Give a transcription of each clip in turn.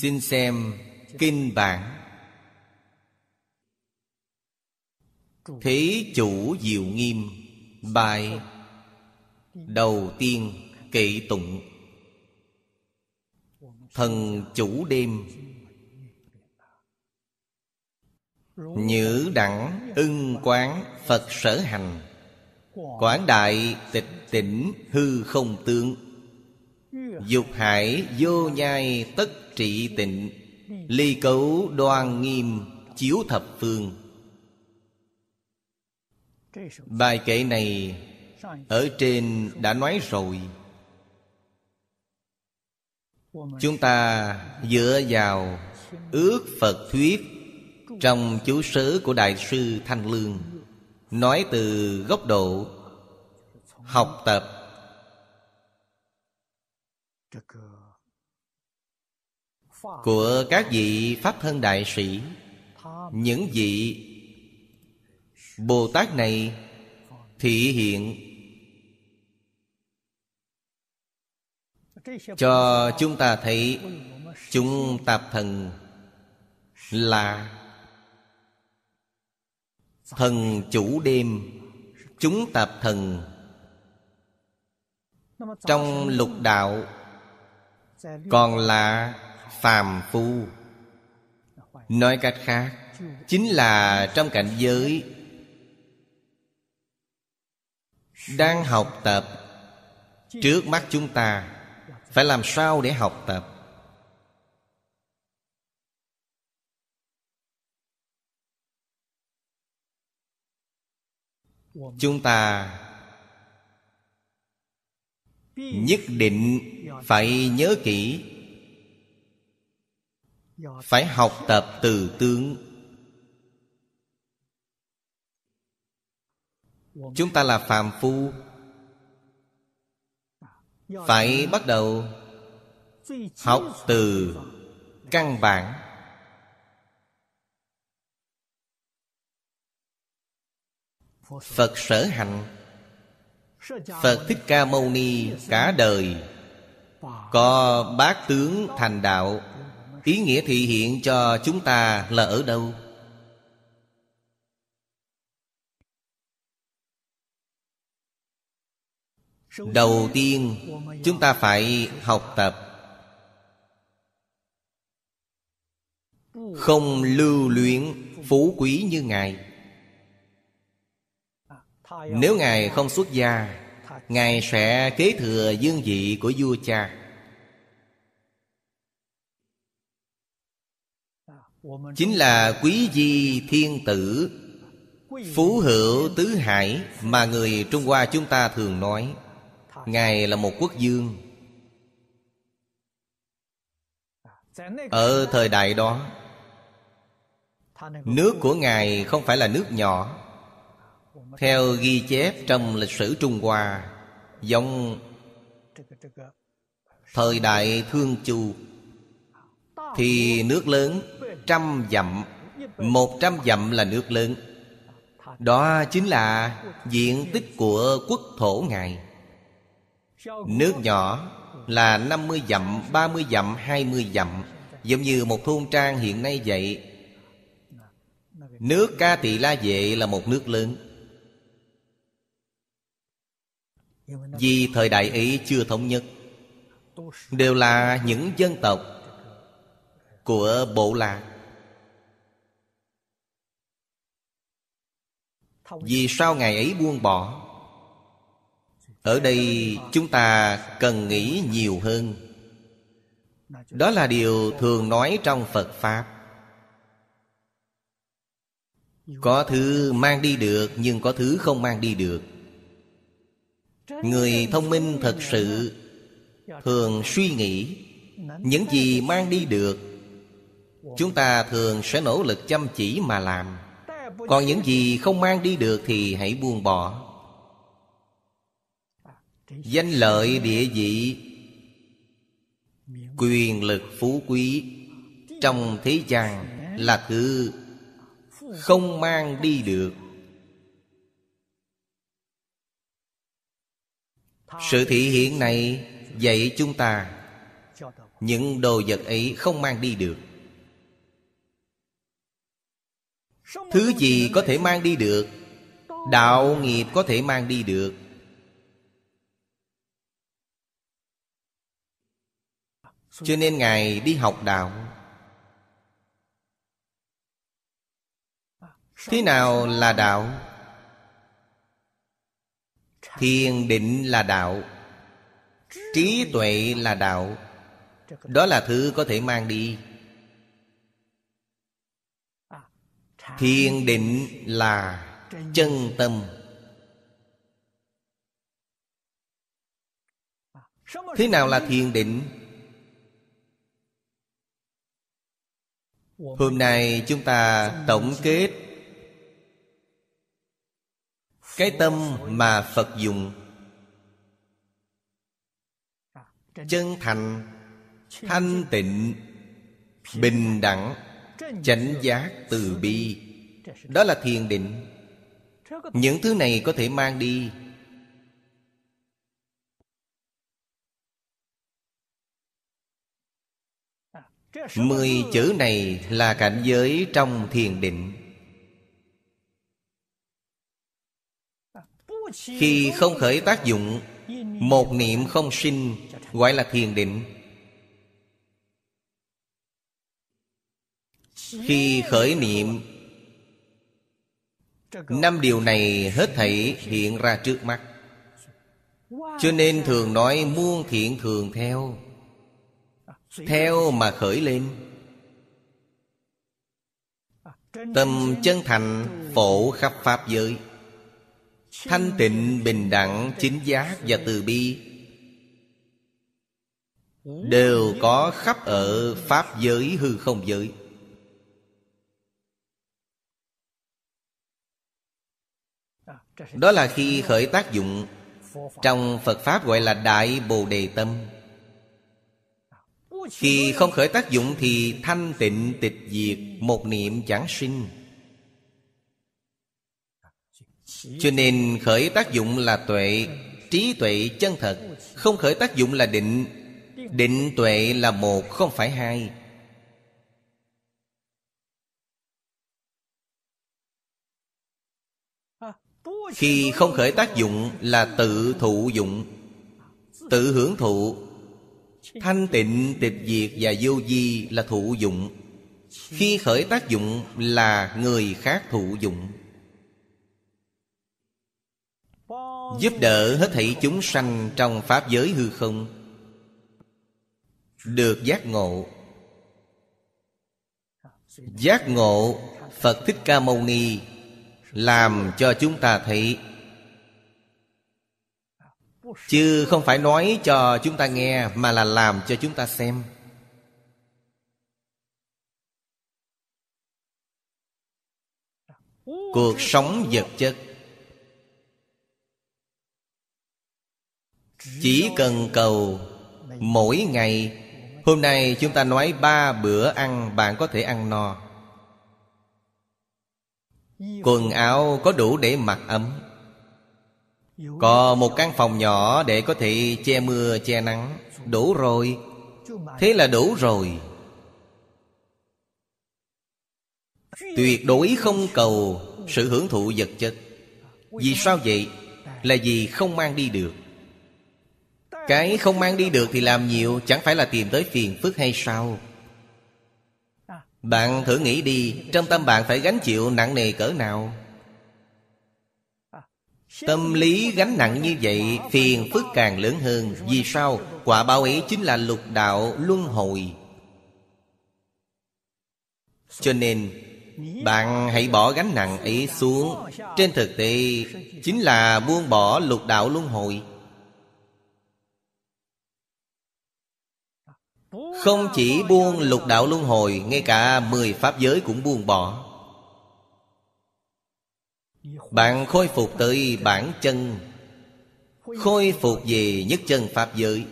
xin xem kinh bản. Thế chủ diệu nghiêm, bài đầu tiên kỵ tụng. Thần chủ đêm, nhữ đẳng ưng quán phật sở hành. Quảng đại tịch tỉnh hư không tướng. Dục hải vô nhai tất trị tịnh, ly cấu đoan nghiêm, chiếu thập phương. Bài kệ này ở trên đã nói rồi. Chúng ta dựa vào ước phật thuyết trong chú sớ của đại sư thanh lương, nói từ góc độ học tập của các vị pháp thân đại sĩ. Những vị bồ tát này thị hiện cho chúng ta thấy chúng tạp thần là thần chủ đêm. Chúng tạp thần trong lục đạo còn là phàm phu. Nói cách khác, chính là trong cảnh giới đang học tập trước mắt chúng ta, phải làm sao để học tập? Chúng ta nhất định phải nhớ kỹ phải học tập từ tướng. Chúng ta là phàm phu. Phải bắt đầu học từ căn bản. Phật sở hạnh. Phật thích ca mâu ni cả đời có bát tướng thành đạo ý nghĩa thị hiện cho chúng ta là ở đâu? Đầu tiên, chúng ta phải học tập. Không lưu luyện phú quý như ngài. Nếu ngài không xuất gia, ngài sẽ kế thừa dương vị của vua cha. Chính là quý di thiên tử phú hữu tứ hải mà người trung hoa chúng ta thường nói. Ngài là một quốc dương. Ở thời đại đó nước của ngài không phải là nước nhỏ. Theo ghi chép trong lịch sử trung hoa giống thời đại thương chu thì nước lớn trăm dặm một trăm dặm là nước lớn. Đó chính là diện tích của quốc thổ ngài. Nước nhỏ là 50 dặm, 30 dặm, 20 dặm Giống như một thôn trang hiện nay vậy. Nước ca tỳ la vệ là một nước lớn. Vì thời đại ấy chưa thống nhất Đều là những dân tộc Của bộ lạc. Vì sao ngày ấy buông bỏ? Ở đây chúng ta cần nghĩ nhiều hơn. Đó là điều thường nói trong phật pháp. Có thứ mang đi được nhưng có thứ không mang đi được. Người thông minh thật sự thường suy nghĩ những gì mang đi được chúng ta thường sẽ nỗ lực chăm chỉ mà làm còn những gì không mang đi được thì hãy buông bỏ. Danh lợi địa vị, Quyền lực phú quý Trong thế gian là thứ Không mang đi được. Sự thị hiện này dạy chúng ta Những đồ vật ấy không mang đi được. Thứ gì có thể mang đi được, Đạo nghiệp có thể mang đi được. Cho nên Ngài đi học đạo. Thế nào là đạo? Thiền định là đạo. Trí tuệ là đạo. Đó là thứ có thể mang đi. Thiền định là chân tâm. Thế nào là thiền định? Hôm nay chúng ta tổng kết Cái tâm mà Phật dùng. Chân thành, Thanh tịnh, Bình đẳng, Chánh giác từ bi. Đó là thiền định. Những thứ này có thể mang đi. Mười chữ này là cảnh giới trong thiền định. Khi không khởi tác dụng, Một niệm không sinh, Gọi là thiền định. Khi khởi niệm Năm điều này hết thảy hiện ra trước mắt. Cho nên thường nói muôn thiện thường theo. Theo mà khởi lên. Tâm chân thành phổ khắp Pháp giới. Thanh tịnh, bình đẳng, chính giác và từ bi Đều có khắp ở Pháp giới hư không giới Đó là khi khởi tác dụng Trong Phật Pháp gọi là Đại Bồ Đề Tâm. Khi không khởi tác dụng thì thanh tịnh, tịch diệt Một niệm chẳng sinh. Cho nên khởi tác dụng là tuệ, Trí tuệ chân thật. Không khởi tác dụng là định. Định tuệ là một, không phải hai. Khi không khởi tác dụng là tự thụ dụng, Tự hưởng thụ. Thanh tịnh, tịch diệt và vô di là thụ dụng. Khi khởi tác dụng là người khác thụ dụng. Giúp đỡ hết thảy chúng sanh trong Pháp giới hư không. Được giác ngộ. Giác ngộ Phật Thích Ca Mâu Ni. Làm cho chúng ta thấy. Chứ không phải nói cho chúng ta nghe, Mà là làm cho chúng ta xem. Cuộc sống vật chất Chỉ cần cầu mỗi ngày. Hôm nay chúng ta nói ba bữa ăn, bạn có thể ăn no. Quần áo có đủ để mặc ấm. Có một căn phòng nhỏ để có thể che mưa, che nắng. Đủ rồi. Thế là đủ rồi. Tuyệt đối không cầu sự hưởng thụ vật chất. Vì sao vậy? Là vì không mang đi được. Cái không mang đi được thì làm nhiều, Chẳng phải là tìm tới phiền phức hay sao? Bạn thử nghĩ đi, Trong tâm bạn phải gánh chịu nặng nề cỡ nào? Tâm lý gánh nặng như vậy, Phiền phức càng lớn hơn. Vì sao? Quả báo ấy chính là lục đạo luân hồi. Cho nên, Bạn hãy bỏ gánh nặng ấy xuống. Trên thực tế, Chính là buông bỏ lục đạo luân hồi. Không chỉ buông lục đạo luân hồi, Ngay cả mười pháp giới cũng buông bỏ. Bạn khôi phục tới bản chân, Khôi phục về nhất chân pháp giới.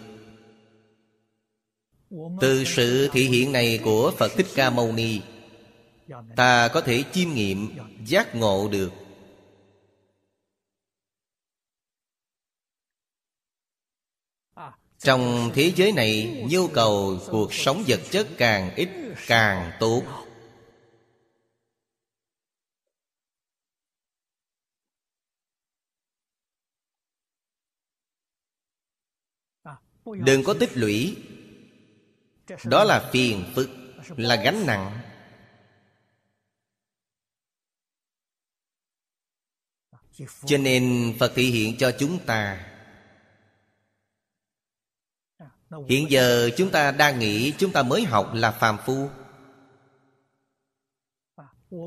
Từ sự thị hiện này của Phật Thích Ca Mâu Ni, Ta có thể chiêm nghiệm Giác ngộ được. Trong thế giới này, Nhu cầu cuộc sống vật chất càng ít, Càng tốt. Đừng có tích lũy. Đó là phiền phức, Là gánh nặng. Cho nên Phật thị hiện cho chúng ta Hiện giờ chúng ta đang nghĩ Chúng ta mới học là phàm phu.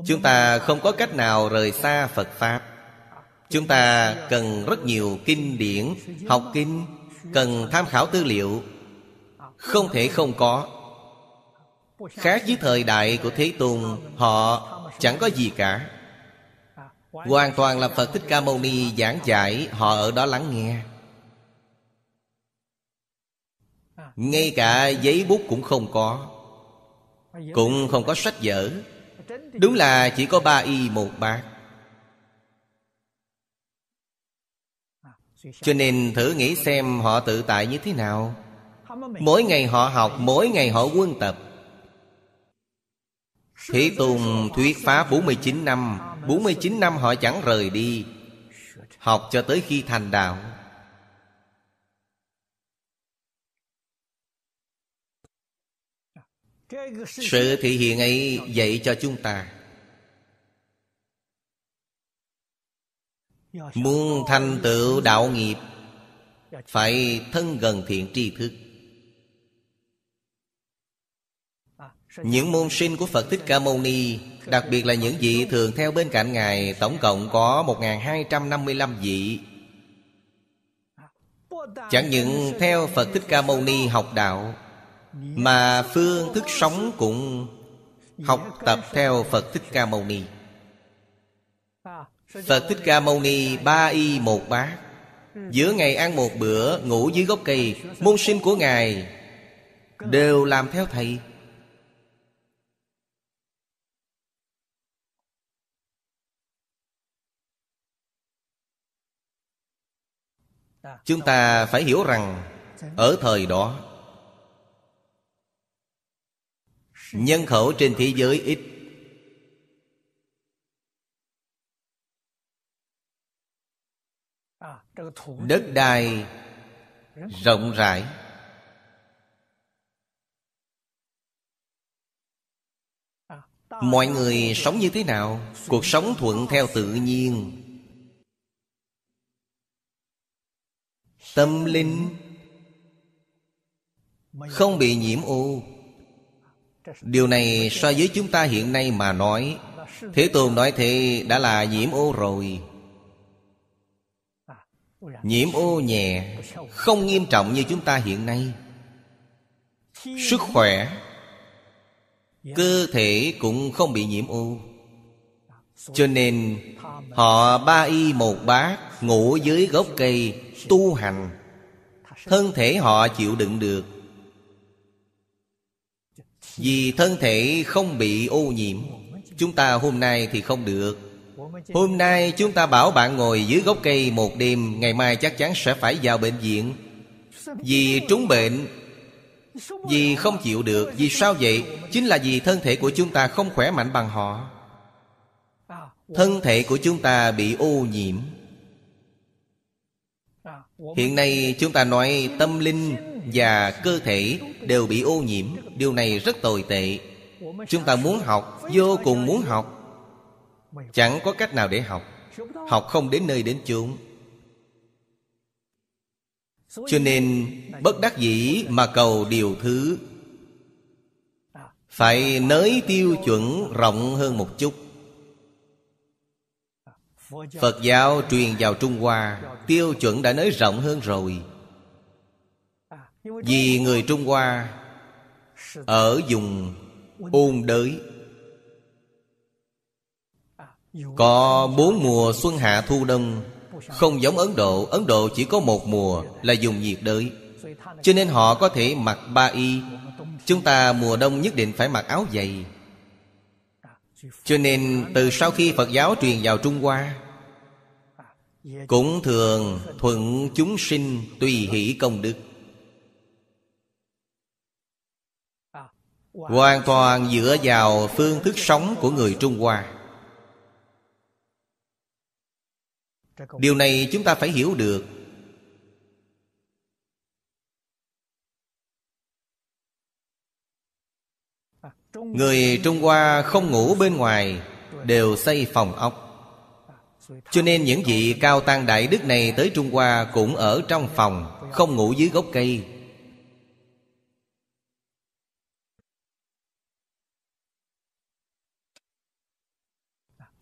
Chúng ta không có cách nào rời xa Phật Pháp. Chúng ta cần rất nhiều kinh điển, Học kinh, Cần tham khảo tư liệu. Không thể không có. Khác với thời đại của Thế Tôn Họ chẳng có gì cả. Hoàn toàn là Phật Thích Ca Mâu Ni giảng giải Họ ở đó lắng nghe. Ngay cả giấy bút cũng không có. Cũng không có sách vở. Đúng là chỉ có ba y một bát. Cho nên thử nghĩ xem họ tự tại như thế nào. Mỗi ngày họ học, Mỗi ngày họ quân tập. Thế Tùng thuyết pháp 49 năm. 49 năm họ chẳng rời đi. Học cho tới khi thành đạo. Sự thị hiện ấy dạy cho chúng ta. Muốn thành tựu đạo nghiệp, Phải thân gần thiện tri thức. Những môn sinh của Phật Thích Ca Mâu Ni, Đặc biệt là những vị thường theo bên cạnh Ngài, Tổng cộng có 1.255 vị. Chẳng những theo Phật Thích Ca Mâu Ni học đạo mà phương thức sống cũng học tập theo Phật Thích Ca Mâu Ni. Phật Thích Ca Mâu Ni ba y một bát. Giữa ngày ăn một bữa, Ngủ dưới gốc cây, Môn sinh của Ngài Đều làm theo Thầy. Chúng ta phải hiểu rằng, Ở thời đó Nhân khẩu trên thế giới ít. Đất đai rộng rãi. Mọi người sống như thế nào? Cuộc sống thuận theo tự nhiên. Tâm linh Không bị nhiễm ô Điều này so với chúng ta hiện nay mà nói, Thế Tôn nói thế đã là nhiễm ô rồi. Nhiễm ô nhẹ, Không nghiêm trọng như chúng ta hiện nay. Sức khỏe, Cơ thể cũng không bị nhiễm ô. Cho nên, Họ ba y một bát Ngủ dưới gốc cây Tu hành. Thân thể họ chịu đựng được vì thân thể không bị ô nhiễm, Chúng ta hôm nay thì không được. Hôm nay chúng ta bảo bạn ngồi dưới gốc cây một đêm, Ngày mai chắc chắn sẽ phải vào bệnh viện. Vì trúng bệnh, Vì không chịu được, Vì sao vậy? Chính là vì thân thể của chúng ta không khỏe mạnh bằng họ. Thân thể của chúng ta bị ô nhiễm. Hiện nay chúng ta nói tâm linh và cơ thể đều bị ô nhiễm. Điều này rất tồi tệ. Chúng ta muốn học, vô cùng muốn học. Chẳng có cách nào để học. Học không đến nơi đến chốn. Cho nên bất đắc dĩ mà cầu điều thứ. Phải nới tiêu chuẩn rộng hơn một chút. Phật giáo truyền vào Trung Hoa Tiêu chuẩn đã nới rộng hơn rồi. Vì người Trung Hoa Ở dùng ôn đới. Có bốn mùa xuân hạ thu đông, Không giống Ấn Độ. Ấn Độ chỉ có một mùa là dùng nhiệt đới. Cho nên họ có thể mặc ba y. Chúng ta mùa đông nhất định phải mặc áo dày. Cho nên từ sau khi Phật giáo truyền vào Trung Hoa, Cũng thường thuận chúng sinh tùy hỷ công đức. Hoàn toàn dựa vào phương thức sống của người Trung Hoa. Điều này chúng ta phải hiểu được. Người Trung Hoa không ngủ bên ngoài, Đều xây phòng ốc. Cho nên những vị cao tăng đại đức này tới Trung Hoa Cũng ở trong phòng, Không ngủ dưới gốc cây.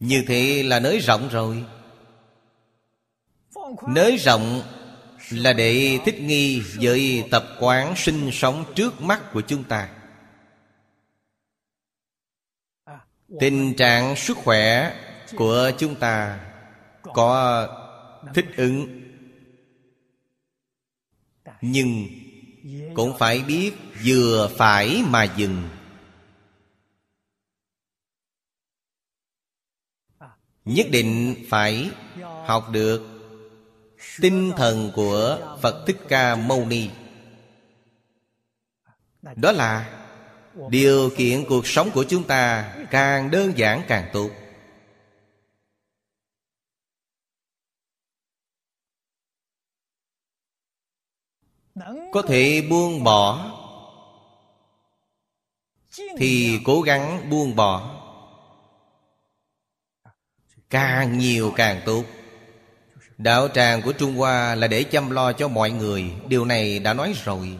Như thế là nới rộng rồi. Nới rộng là để thích nghi với tập quán sinh sống trước mắt của chúng ta. Tình trạng sức khỏe của chúng ta có thích ứng. Nhưng cũng phải biết vừa phải mà dừng. Nhất định phải học được tinh thần của phật thích ca mâu ni. Đó là điều kiện cuộc sống của chúng ta càng đơn giản càng tốt. Có thể buông bỏ thì cố gắng buông bỏ càng nhiều càng tốt. Đạo tràng của trung hoa là để chăm lo cho mọi người, điều này đã nói rồi.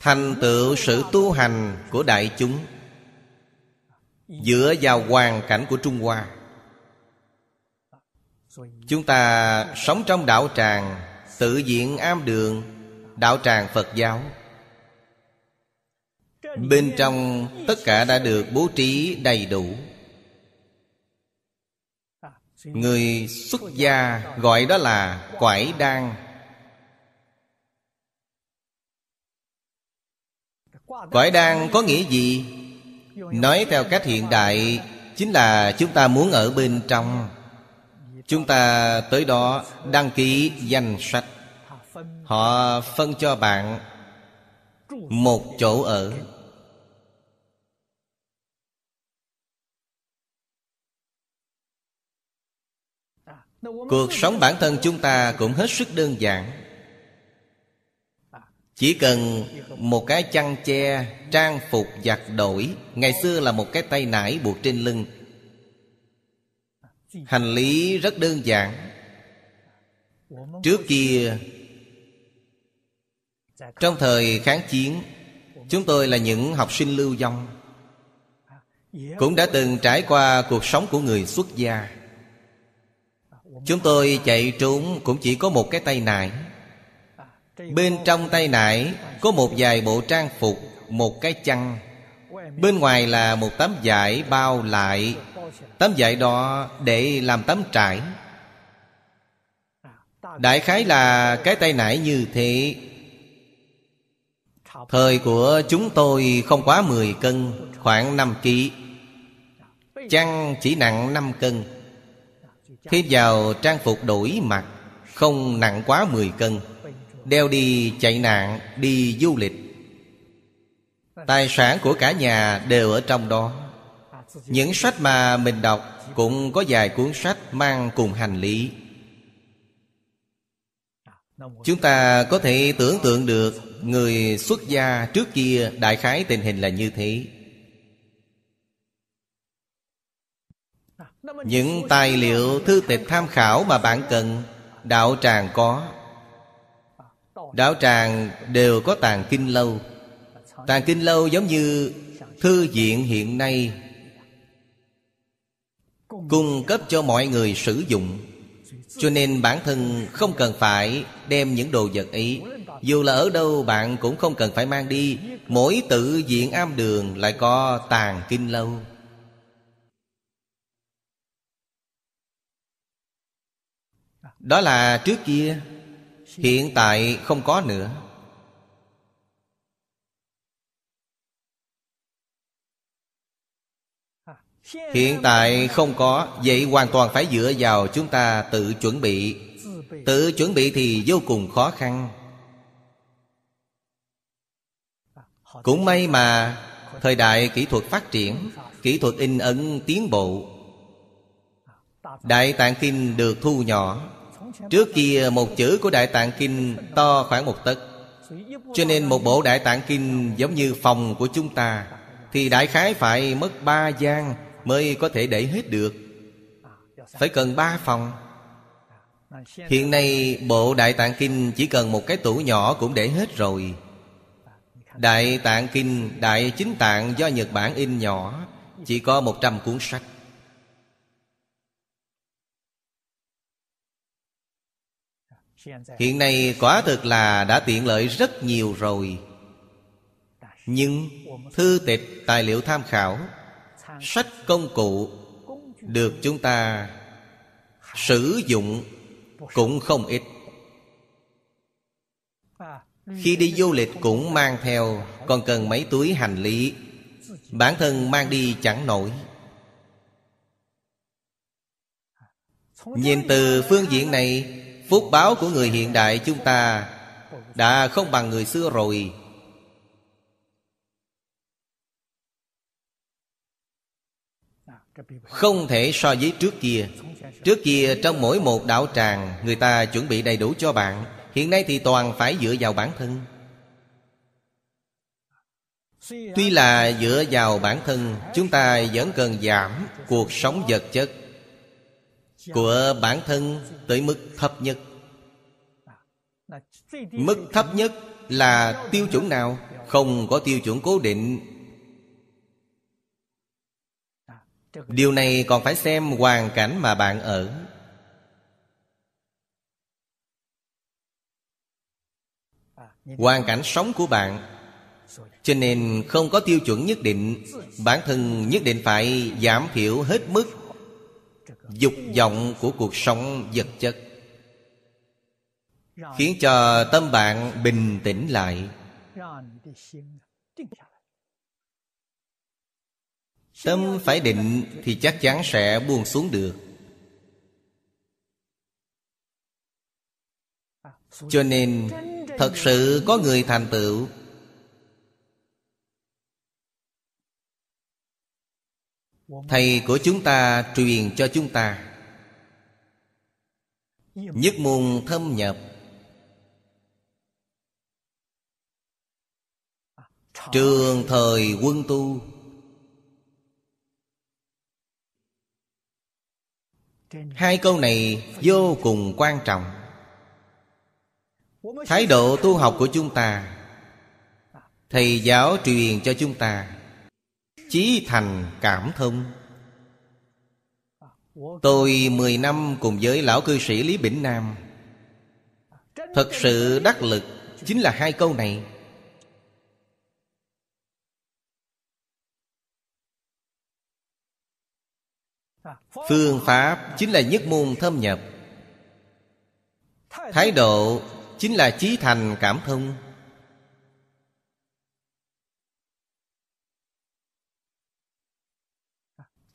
Thành tựu sự tu hành của đại chúng. Dựa vào hoàn cảnh của trung hoa, chúng ta sống trong đạo tràng, tự diện am đường, đạo tràng phật giáo. Bên trong tất cả đã được bố trí đầy đủ người xuất gia gọi đó là quải đan. Cõi đan có nghĩa gì? Nói theo cách hiện đại Chính là chúng ta muốn ở bên trong. Chúng ta tới đó đăng ký danh sách. Họ phân cho bạn Một chỗ ở Cuộc sống bản thân chúng ta cũng hết sức đơn giản. Chỉ cần một cái chăn che Trang phục giặt đổi Ngày xưa là một cái tay nải buộc trên lưng. Hành lý rất đơn giản. Trước kia Trong thời kháng chiến Chúng tôi là những học sinh lưu vong. Cũng đã từng trải qua cuộc sống của người xuất gia Chúng tôi chạy trốn cũng chỉ có một cái tay nải. Bên trong tay nải có một vài bộ trang phục, Một cái chăn. Bên ngoài là một tấm vải bao lại, Tấm vải đó để làm tấm trải. Đại khái là cái tay nải như thế. Thời của chúng tôi không quá 10 cân, Khoảng 5 kg Chăn chỉ nặng 5 cân thế vào trang phục đổi mặt, Không nặng quá 10 cân, Đeo đi chạy nạn, Đi du lịch. Tài sản của cả nhà đều ở trong đó. Những sách mà mình đọc Cũng có vài cuốn sách mang cùng hành lý. Chúng ta có thể tưởng tượng được Người xuất gia trước kia Đại khái tình hình là như thế. Những tài liệu thư tịch tham khảo mà bạn cần, Đạo tràng có. Đạo tràng đều có tàng kinh lâu. Tàng kinh lâu giống như Thư viện hiện nay, Cung cấp cho mọi người sử dụng. Cho nên bản thân không cần phải đem những đồ vật ấy, Dù là ở đâu bạn cũng không cần phải mang đi. Mỗi tự viện am đường lại có tàng kinh lâu. đó là trước kia, hiện tại không có nữa. Hiện tại không có, vậy hoàn toàn phải dựa vào chúng ta tự chuẩn bị. Tự chuẩn bị thì vô cùng khó khăn. Cũng may mà thời đại kỹ thuật phát triển, kỹ thuật in ấn tiến bộ. Đại tạng kinh được thu nhỏ. Trước kia một chữ của Đại Tạng Kinh to khoảng một tấc. Cho nên một bộ Đại Tạng Kinh giống như phòng của chúng ta Thì đại khái phải mất ba gian Mới có thể để hết được. Phải cần ba phòng. Hiện nay bộ Đại Tạng Kinh chỉ cần một cái tủ nhỏ cũng để hết rồi. Đại Tạng Kinh, Đại Chính Tạng do Nhật Bản in nhỏ Chỉ có một trăm cuốn sách. Hiện nay quả thực là đã tiện lợi rất nhiều rồi. Nhưng thư tịch tài liệu tham khảo, Sách công cụ Được chúng ta sử dụng cũng không ít. Khi đi du lịch cũng mang theo, Còn cần mấy túi hành lý, Bản thân mang đi chẳng nổi. Nhìn từ phương diện này Phúc báo của người hiện đại chúng ta Đã không bằng người xưa rồi. Không thể so với trước kia. Trước kia trong mỗi một đạo tràng, Người ta chuẩn bị đầy đủ cho bạn. Hiện nay thì toàn phải dựa vào bản thân. Tuy là dựa vào bản thân, Chúng ta vẫn cần giảm cuộc sống vật chất. Của bản thân tới mức thấp nhất. Mức thấp nhất là tiêu chuẩn nào? Không có tiêu chuẩn cố định. Điều này còn phải xem hoàn cảnh mà bạn ở. Hoàn cảnh sống của bạn. Cho nên không có tiêu chuẩn nhất định. Bản thân nhất định phải giảm thiểu hết mức. Dục vọng của cuộc sống vật chất. Khiến cho tâm bạn bình tĩnh lại. Tâm phải định thì chắc chắn sẽ buông xuống được. Cho nên, Thật sự có người thành tựu Thầy của chúng ta truyền cho chúng ta. Nhất môn thâm nhập. Trường thời quân tu. Hai câu này vô cùng quan trọng. Thái độ tu học của chúng ta. Thầy giáo truyền cho chúng ta. Chí thành cảm thông. Tôi 10 năm cùng với lão cư sĩ Lý Bỉnh Nam. Thật sự đắc lực Chính là hai câu này. Phương pháp chính là nhất môn thâm nhập. Thái độ chính là chí thành cảm thông.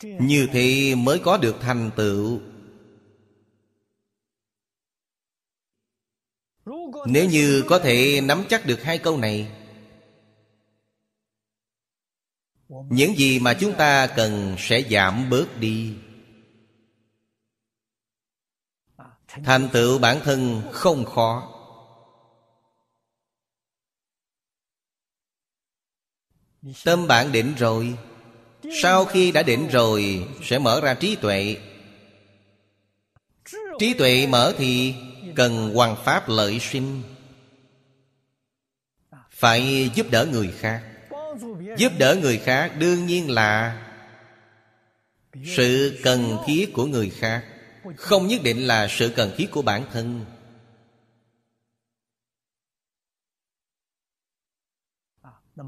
Như thế mới có được thành tựu. Nếu như có thể nắm chắc được hai câu này, Những gì mà chúng ta cần sẽ giảm bớt đi. Thành tựu bản thân không khó. Tâm bạn định rồi sau khi đã định rồi, Sẽ mở ra trí tuệ. Trí tuệ mở thì Cần hoàn pháp lợi sinh. Phải giúp đỡ người khác. Giúp đỡ người khác đương nhiên là Sự cần thiết của người khác. Không nhất định là sự cần thiết của bản thân.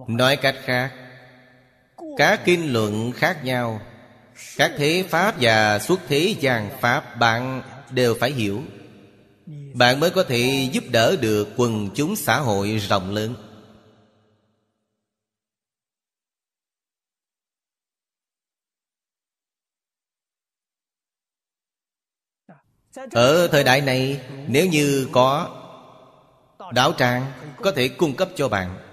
Nói cách khác các kinh luận khác nhau. Các thế Pháp và xuất thế gian Pháp Bạn đều phải hiểu. Bạn mới có thể giúp đỡ được quần chúng xã hội rộng lớn. Ở thời đại này, Nếu như có Đạo tràng, có thể cung cấp cho bạn.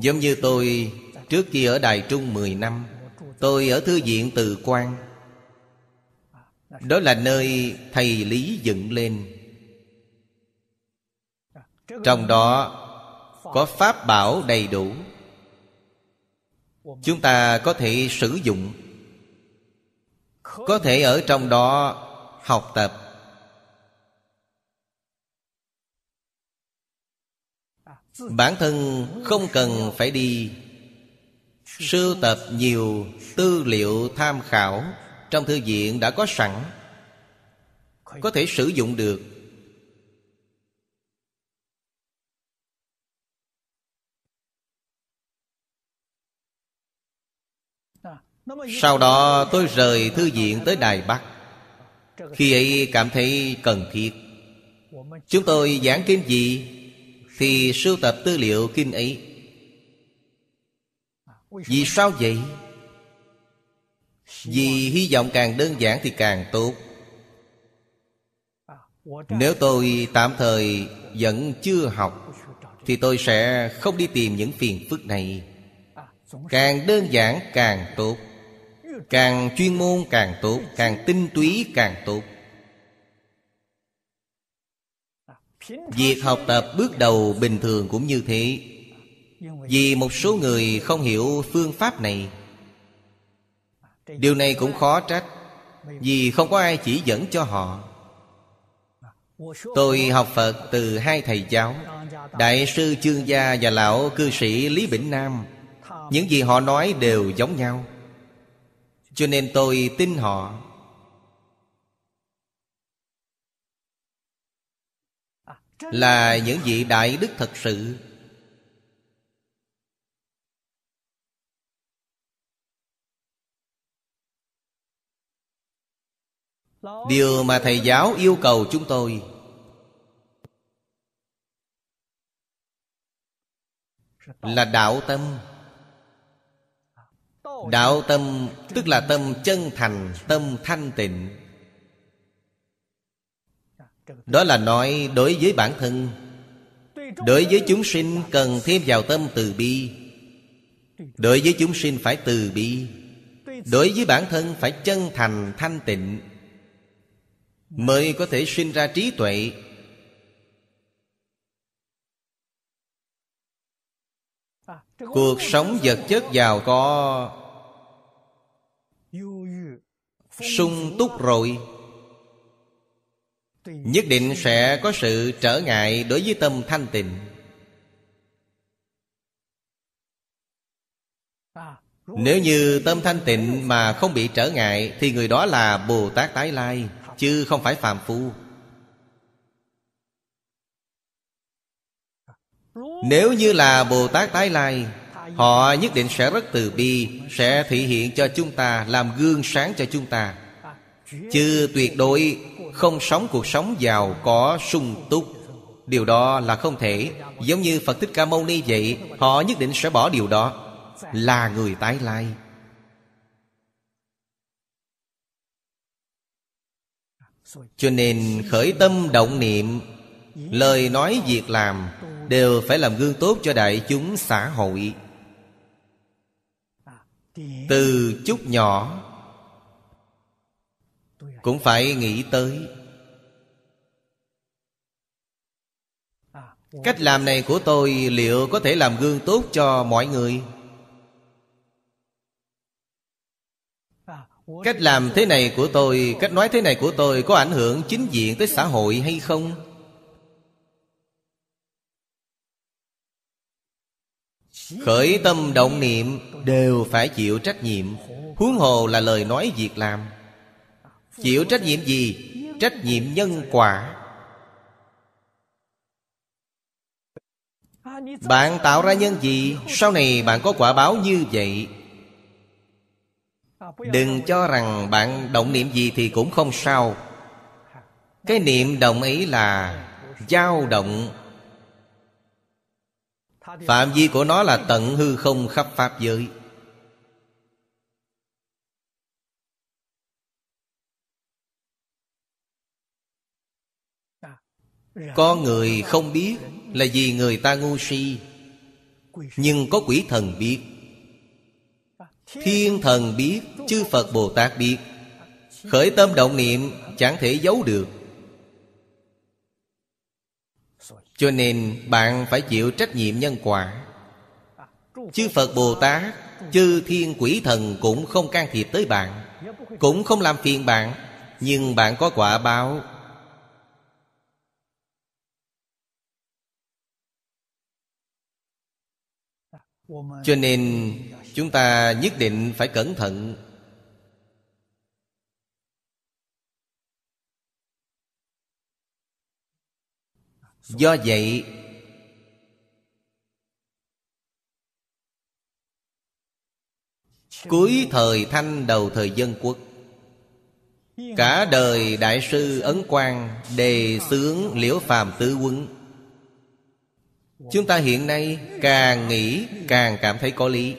Giống như tôi, Trước khi ở Đài Trung 10 năm, Tôi ở Thư viện Từ Quan Đó là nơi thầy Lý dựng lên. Trong đó, Có pháp bảo đầy đủ. Chúng ta có thể sử dụng. Có thể ở trong đó học tập. Bản thân không cần phải đi. Sưu tập nhiều tư liệu tham khảo Trong thư viện đã có sẵn, Có thể sử dụng được. Sau đó tôi rời thư viện tới Đài Bắc. Khi ấy cảm thấy cần thiết. Chúng tôi giảng kinh gì? Thì sưu tập tư liệu kinh ấy. Vì sao vậy? Vì hy vọng càng đơn giản thì càng tốt. Nếu tôi tạm thời vẫn chưa học, Thì tôi sẽ không đi tìm những phiền phức này. Càng đơn giản càng tốt. Càng chuyên môn càng tốt, Càng tinh túy càng tốt. Việc học tập bước đầu bình thường cũng như thế. Vì một số người không hiểu phương pháp này. Điều này cũng khó trách, Vì không có ai chỉ dẫn cho họ. Tôi học Phật từ hai thầy giáo Đại sư Chương Gia và lão cư sĩ Lý Bỉnh Nam. Những gì họ nói đều giống nhau. Cho nên tôi tin họ. Là những vị đại đức thật sự. Điều mà thầy giáo yêu cầu chúng tôi, Là đạo tâm. Đạo tâm tức là tâm chân thành, Tâm thanh tịnh. Đó là nói đối với bản thân. Đối với chúng sinh cần thêm vào tâm từ bi. Đối với chúng sinh phải từ bi. Đối với bản thân phải chân thành, thanh tịnh. Mới có thể sinh ra trí tuệ. Cuộc sống vật chất giàu có. Sung túc rồi nhất định sẽ có sự trở ngại đối với tâm thanh tịnh. Nếu như tâm thanh tịnh mà không bị trở ngại, thì người đó là bồ tát tái lai, chứ không phải phàm phu. Nếu như là bồ tát tái lai, Họ nhất định sẽ rất từ bi, Sẽ thể hiện cho chúng ta, Làm gương sáng cho chúng ta. Chứ tuyệt đối không sống cuộc sống giàu có sung túc. Điều đó là không thể. Giống như Phật Thích Ca Mâu Ni vậy, Họ nhất định sẽ bỏ điều đó. Là người tái lai. Cho nên khởi tâm động niệm, Lời nói việc làm Đều phải làm gương tốt cho đại chúng xã hội. Từ chút nhỏ cũng phải nghĩ tới. Cách làm này của tôi liệu có thể làm gương tốt cho mọi người? Cách làm thế này của tôi, cách nói thế này của tôi có ảnh hưởng chính diện tới xã hội hay không? Khởi tâm động niệm đều phải chịu trách nhiệm. Huống hồ là lời nói việc làm chịu trách nhiệm gì? Trách nhiệm nhân quả. Bạn tạo ra nhân gì? Sau này bạn có quả báo như vậy. Đừng cho rằng bạn động niệm gì thì cũng không sao. Cái niệm động ấy là dao động. Phạm vi của nó là tận hư không khắp Pháp giới. Con người không biết Là vì người ta ngu si Nhưng có quỷ thần biết. Thiên thần biết Chư Phật Bồ Tát biết. Khởi tâm động niệm Chẳng thể giấu được. Cho nên bạn phải chịu trách nhiệm nhân quả. Chư Phật Bồ Tát Chư thiên quỷ thần cũng không can thiệp tới bạn Cũng không làm phiền bạn Nhưng bạn có quả báo Cho nên chúng ta nhất định phải cẩn thận. Do vậy, Cuối thời thanh, đầu thời dân quốc, Cả đời Đại sư Ấn Quang Đề xướng Liễu Phàm Tứ quân Chúng ta hiện nay càng nghĩ, càng cảm thấy có lý.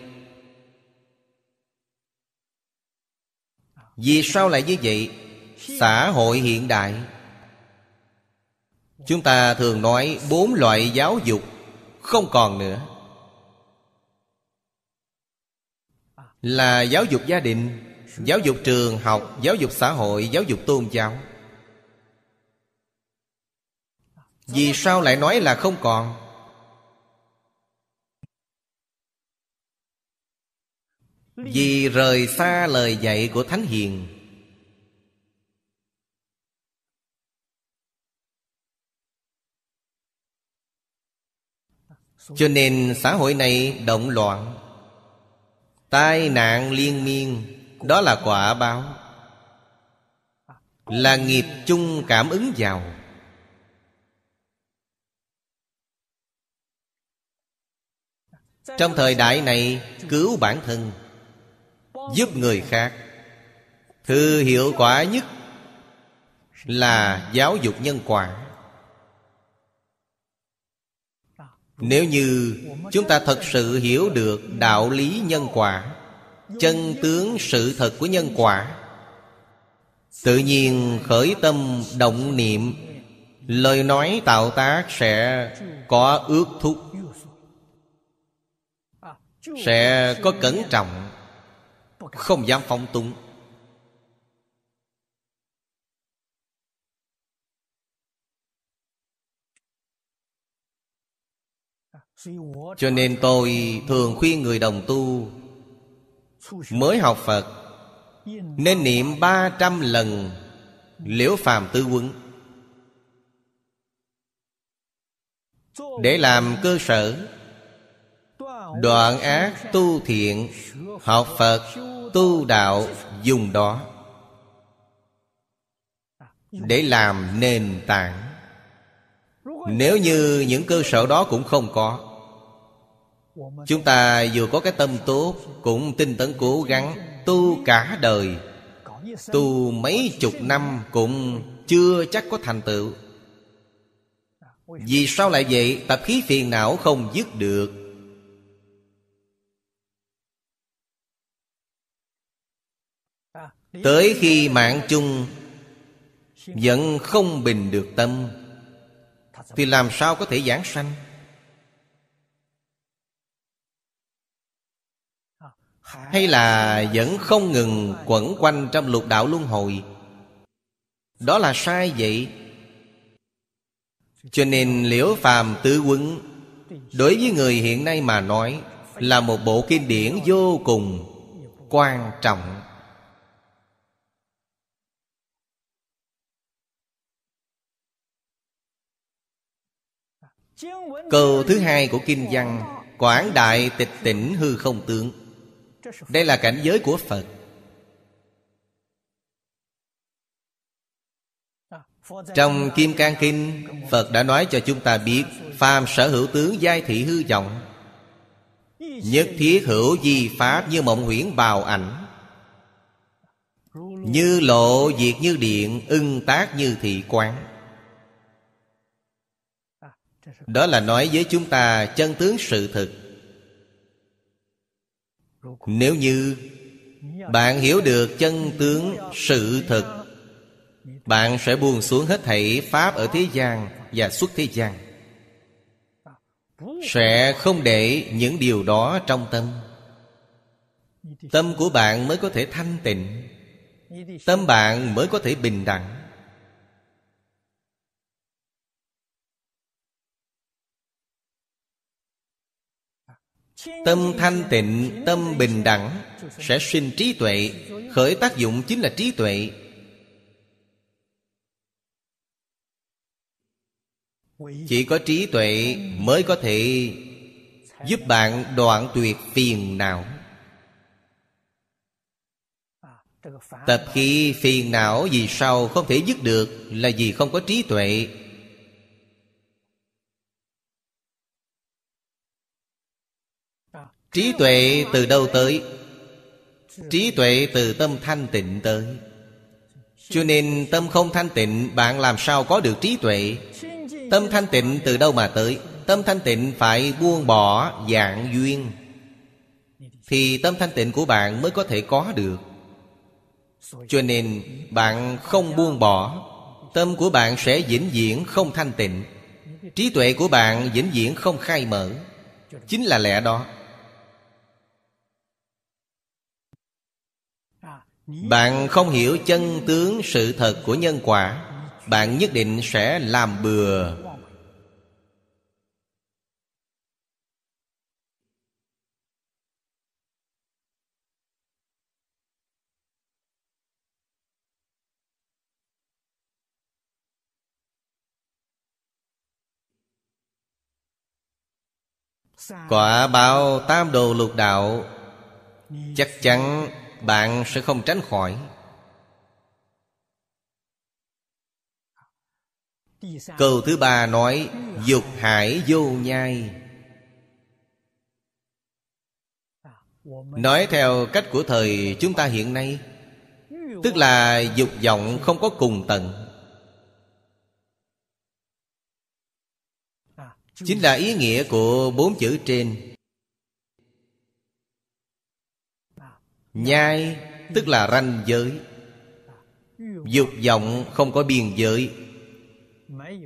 Vì sao lại như vậy? Xã hội hiện đại. Chúng ta thường nói bốn loại giáo dục, Không còn nữa. Là giáo dục gia đình, Giáo dục trường học, Giáo dục xã hội, Giáo dục tôn giáo. Vì sao lại nói là không còn? Vì rời xa lời dạy của Thánh Hiền. Cho nên xã hội này động loạn. Tai nạn liên miên Đó là quả báo. Là nghiệp chung cảm ứng vào. Trong thời đại này Cứu bản thân Giúp người khác. Thư hiệu quả nhất Là giáo dục nhân quả. Nếu như chúng ta thật sự hiểu được đạo lý nhân quả, Chân tướng sự thật của nhân quả, Tự nhiên khởi tâm động niệm, Lời nói tạo tác sẽ có ước thúc, Sẽ có cẩn trọng. Không dám phóng túng. Cho nên tôi thường khuyên người đồng tu Mới học Phật, Nên niệm ba trăm lần Liễu phàm tư quân Để làm cơ sở Đoạn ác tu thiện, Học Phật tu đạo dùng đó Để làm nền tảng. Nếu như những cơ sở đó cũng không có, Chúng ta vừa có cái tâm tốt, Cũng tinh tấn cố gắng Tu cả đời. Tu mấy chục năm Cũng chưa chắc có thành tựu. Vì sao lại vậy? Tập khí phiền não không dứt được. Tới khi mạng chung, Vẫn không bình được tâm, Thì làm sao có thể giảng sanh? Hay là vẫn không ngừng quẩn quanh trong lục đạo luân hồi? Đó là sai vậy. Cho nên liễu phàm tứ quân Đối với người hiện nay mà nói, Là một bộ kinh điển vô cùng quan trọng. Câu thứ hai của Kinh văn, Quảng đại tịch tỉnh hư không tướng. Đây là cảnh giới của phật. Trong kim cang kinh, phật đã nói cho chúng ta biết phàm sở hữu tướng giai thị hư vọng, nhất thiết hữu di pháp như mộng huyễn bào ảnh. Như lộ diệt như điện, ưng tác như thị quán đó là nói với chúng ta chân tướng sự thực. Nếu như bạn hiểu được chân tướng sự thực, bạn sẽ buông xuống hết thảy pháp ở thế gian và xuất thế gian. Sẽ không để những điều đó trong tâm. Tâm của bạn mới có thể thanh tịnh. Tâm bạn mới có thể bình đẳng. Tâm thanh tịnh, tâm bình đẳng sẽ sinh trí tuệ. Khởi tác dụng chính là trí tuệ. Chỉ có trí tuệ mới có thể giúp bạn đoạn tuyệt phiền não. Tập khi phiền não vì sao không thể dứt được là vì không có trí tuệ. Trí tuệ từ đâu tới? Trí tuệ từ tâm thanh tịnh tới. Cho nên tâm không thanh tịnh, bạn làm sao có được trí tuệ? Tâm thanh tịnh từ đâu mà tới? Tâm thanh tịnh phải buông bỏ dạng duyên. Thì tâm thanh tịnh của bạn mới có thể có được. Cho nên bạn không buông bỏ. Tâm của bạn sẽ vĩnh viễn không thanh tịnh. Trí tuệ của bạn vĩnh viễn không khai mở. Chính là lẽ đó. Bạn không hiểu chân tướng sự thật của nhân quả, bạn nhất định sẽ làm bừa. Quả báo tam đồ lục đạo, chắc chắn bạn sẽ không tránh khỏi. Câu thứ ba nói, dục hải vô nhai. Nói theo cách của thời chúng ta hiện nay, tức là dục vọng không có cùng tận. Chính là ý nghĩa của bốn chữ trên. Nhai, tức là ranh giới. Dục vọng không có biên giới,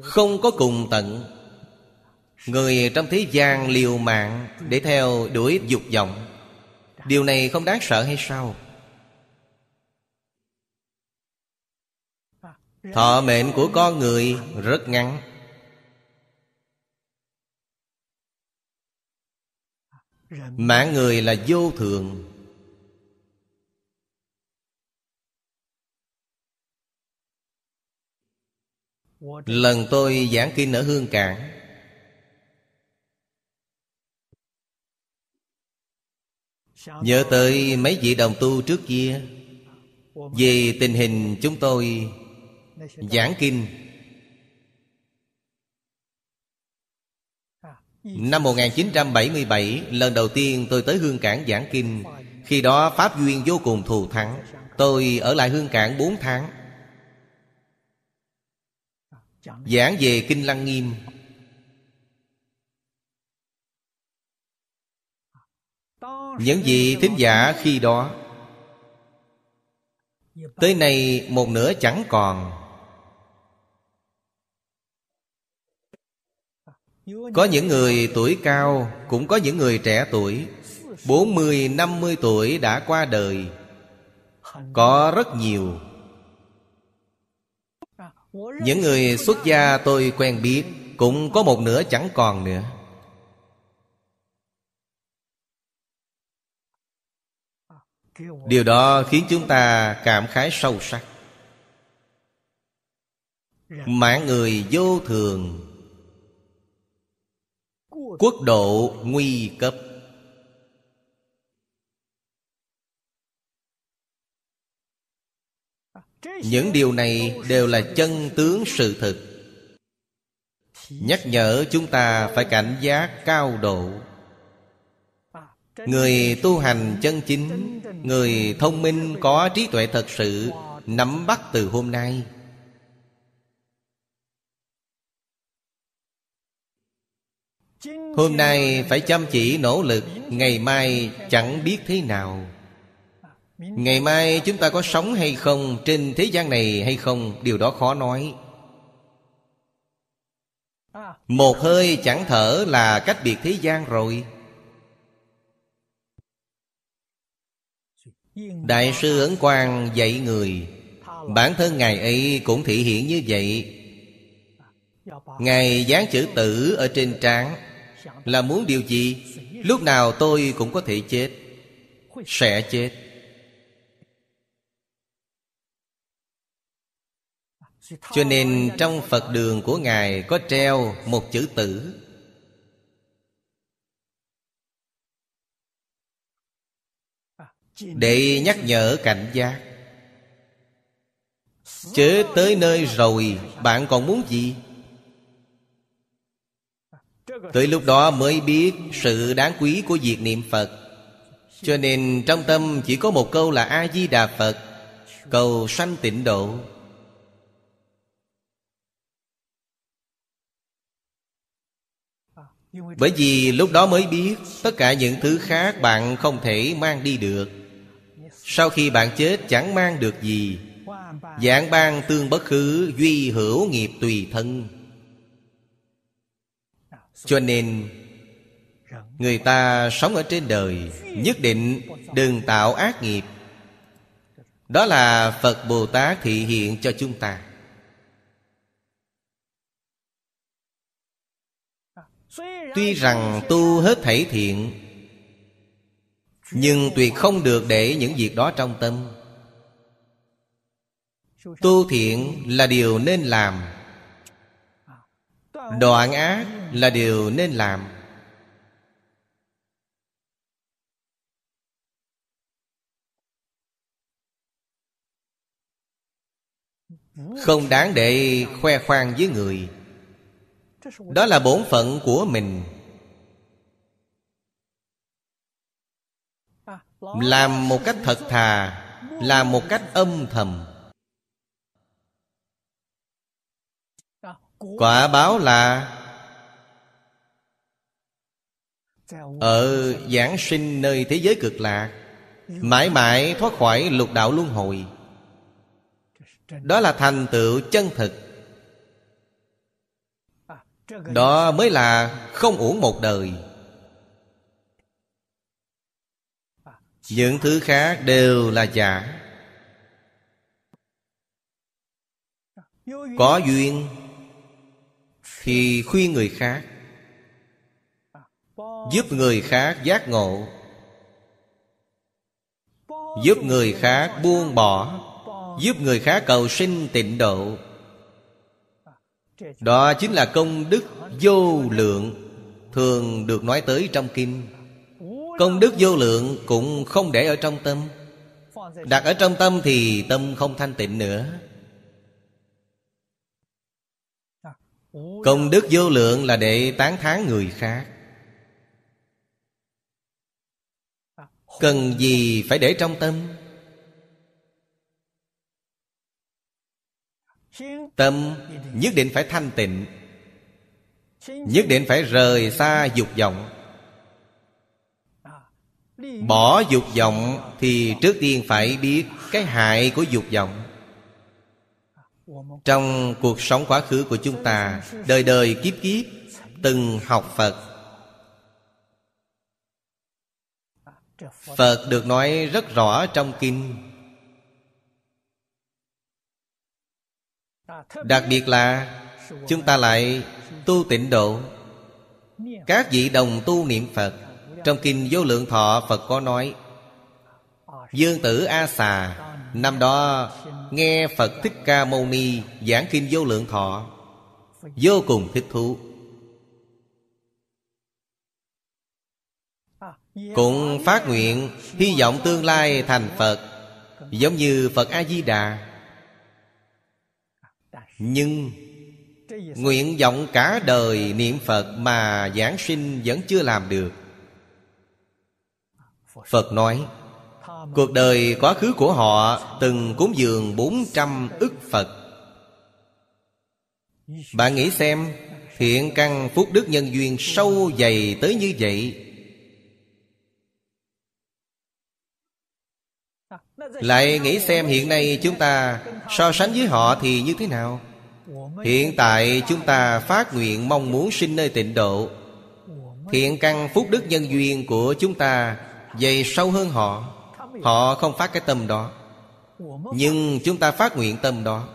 không có cùng tận. Người trong thế gian liều mạng để theo đuổi dục vọng, điều này không đáng sợ hay sao? Thọ mệnh của con người rất ngắn. Mạng người là vô thường. Lần tôi giảng kinh ở hương cảng. Nhớ tới mấy vị đồng tu trước kia, về tình hình chúng tôi giảng kinh. Năm 1977 Lần đầu tiên tôi tới Hương Cảng giảng kinh. Khi đó Pháp duyên vô cùng thù thắng. Tôi ở lại Hương Cảng 4 tháng. Giảng về Kinh Lăng Nghiêm. Những vị thính giả khi đó Tới nay một nửa chẳng còn. Có những người tuổi cao Cũng có những người trẻ tuổi. 40, 50 tuổi đã qua đời. Có rất nhiều những người xuất gia tôi quen biết, Cũng có một nửa chẳng còn nữa. Điều đó khiến chúng ta cảm khái sâu sắc. Mạng người vô thường, Quốc độ nguy cấp. Những điều này đều là chân tướng sự thực. Nhắc nhở chúng ta phải cảnh giác cao độ. Người tu hành chân chính, người thông minh có trí tuệ thật sự, nắm bắt từ hôm nay. Hôm nay phải chăm chỉ nỗ lực, ngày mai chẳng biết thế nào. Ngày mai chúng ta có sống hay không, Trên thế gian này hay không, Điều đó khó nói. Một hơi chẳng thở là cách biệt thế gian rồi. Đại sư Ấn Quang dạy người, Bản thân Ngài ấy cũng thị hiện như vậy. Ngài dán chữ tử ở trên trán, Là muốn điều gì? Lúc nào tôi cũng có thể chết, Sẽ chết. Cho nên trong Phật đường của Ngài có treo một chữ tử. Để nhắc nhở cảnh giác. Chết tới nơi rồi, Bạn còn muốn gì? Tới lúc đó mới biết sự đáng quý của việc niệm Phật. Cho nên trong tâm chỉ có một câu là A-di-đà Phật, Cầu sanh tịnh độ. Bởi vì lúc đó mới biết Tất cả những thứ khác bạn không thể mang đi được. Sau khi bạn chết chẳng mang được gì. Giảng ban tương bất khứ, Duy hữu nghiệp tùy thân. Cho nên, Người ta sống ở trên đời, Nhất định đừng tạo ác nghiệp. Đó là Phật Bồ Tát thị hiện cho chúng ta. Tuy rằng tu hết thảy thiện, Nhưng tuyệt không được để những việc đó trong tâm. Tu thiện là điều nên làm. Đoạn ác là điều nên làm. Không đáng để khoe khoang với người đó là bổn phận của mình. Làm một cách thật thà làm một cách âm thầm. Quả báo là ở giảng sinh nơi thế giới cực lạc mãi mãi thoát khỏi lục đạo luân hồi. Đó là thành tựu chân thực đó mới là không uổng một đời. Những thứ khác đều là giả. Có duyên thì khuyên người khác, giúp người khác giác ngộ, giúp người khác buông bỏ, giúp người khác cầu sinh tịnh độ đó chính là công đức vô lượng, Thường được nói tới trong kinh Công đức vô lượng cũng không để ở trong tâm. Đặt ở trong tâm thì tâm không thanh tịnh nữa. Công đức vô lượng là để tán thán người khác. Cần gì phải để trong tâm? Tâm, nhất định phải thanh tịnh, Nhất định phải rời xa dục vọng. Bỏ dục vọng Thì trước tiên phải biết Cái hại của dục vọng. Trong cuộc sống quá khứ của chúng ta, Đời đời kiếp kiếp, Từng học Phật. Phật được nói rất rõ trong kinh. Đặc biệt là Chúng ta lại tu tịnh độ. Các vị đồng tu niệm Phật, Trong kinh vô lượng thọ Phật có nói, Dương tử A Xà, Năm đó nghe Phật Thích Ca Mâu Ni Giảng kinh vô lượng thọ, Vô cùng thích thú. Cũng phát nguyện Hy vọng tương lai thành Phật, Giống như Phật A-di-đà nhưng Nguyện vọng cả đời niệm Phật Mà giảng sinh vẫn chưa làm được. Phật nói, Cuộc đời quá khứ của họ Từng cúng dường 400 ức Phật. Bạn nghĩ xem, Thiện căn phúc đức nhân duyên sâu dày tới như vậy Lại nghĩ xem hiện nay chúng ta So sánh với họ thì như thế nào? Hiện tại chúng ta phát nguyện mong muốn sinh nơi tịnh độ. Thiện căn phúc đức nhân duyên của chúng ta Dày sâu hơn họ. Họ không phát cái tâm đó. Nhưng chúng ta phát nguyện tâm đó.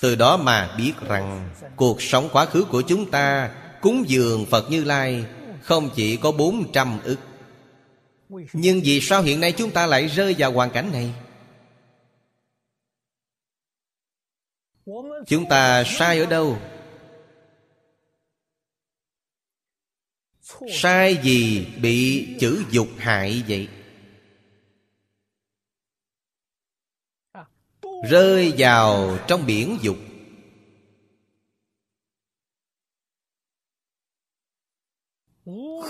Từ đó mà biết rằng Cuộc sống quá khứ của chúng ta Cúng dường Phật Như Lai Không chỉ có 400 ức. Nhưng vì sao hiện nay chúng ta lại rơi vào hoàn cảnh này? Chúng ta sai ở đâu? Sai gì bị chữ dục hại vậy. Rơi vào trong biển dục.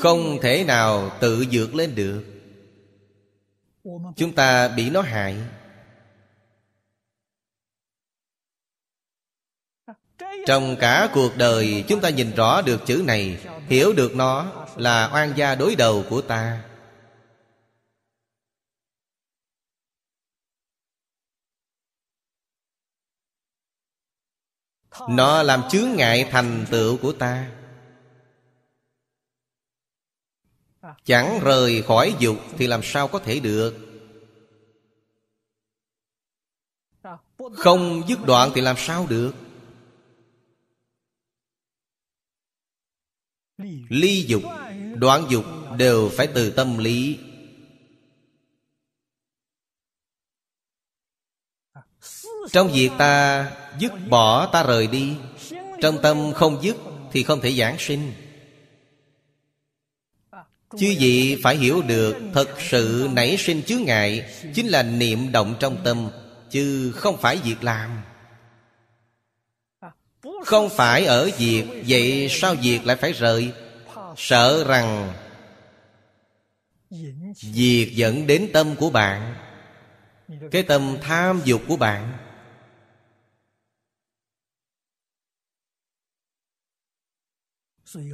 Không thể nào tự vượt lên được. Chúng ta bị nó hại. Trong cả cuộc đời, chúng ta nhìn rõ được chữ này, Hiểu được nó là oan gia đối đầu của ta. Nó làm chướng ngại thành tựu của ta. Chẳng rời khỏi dục thì làm sao có thể được? Không dứt đoạn thì làm sao được? Ly dục, đoạn dục đều phải từ tâm lý. Trong việc ta dứt bỏ ta rời đi Trong tâm không dứt thì không thể giảng sinh. Chứ gì phải hiểu được, Thật sự nảy sinh chướng ngại Chính là niệm động trong tâm, Chứ không phải việc làm. Không phải ở việc, Vậy sao việc lại phải rời? Sợ rằng Việc dẫn đến tâm của bạn, Cái tâm tham dục của bạn.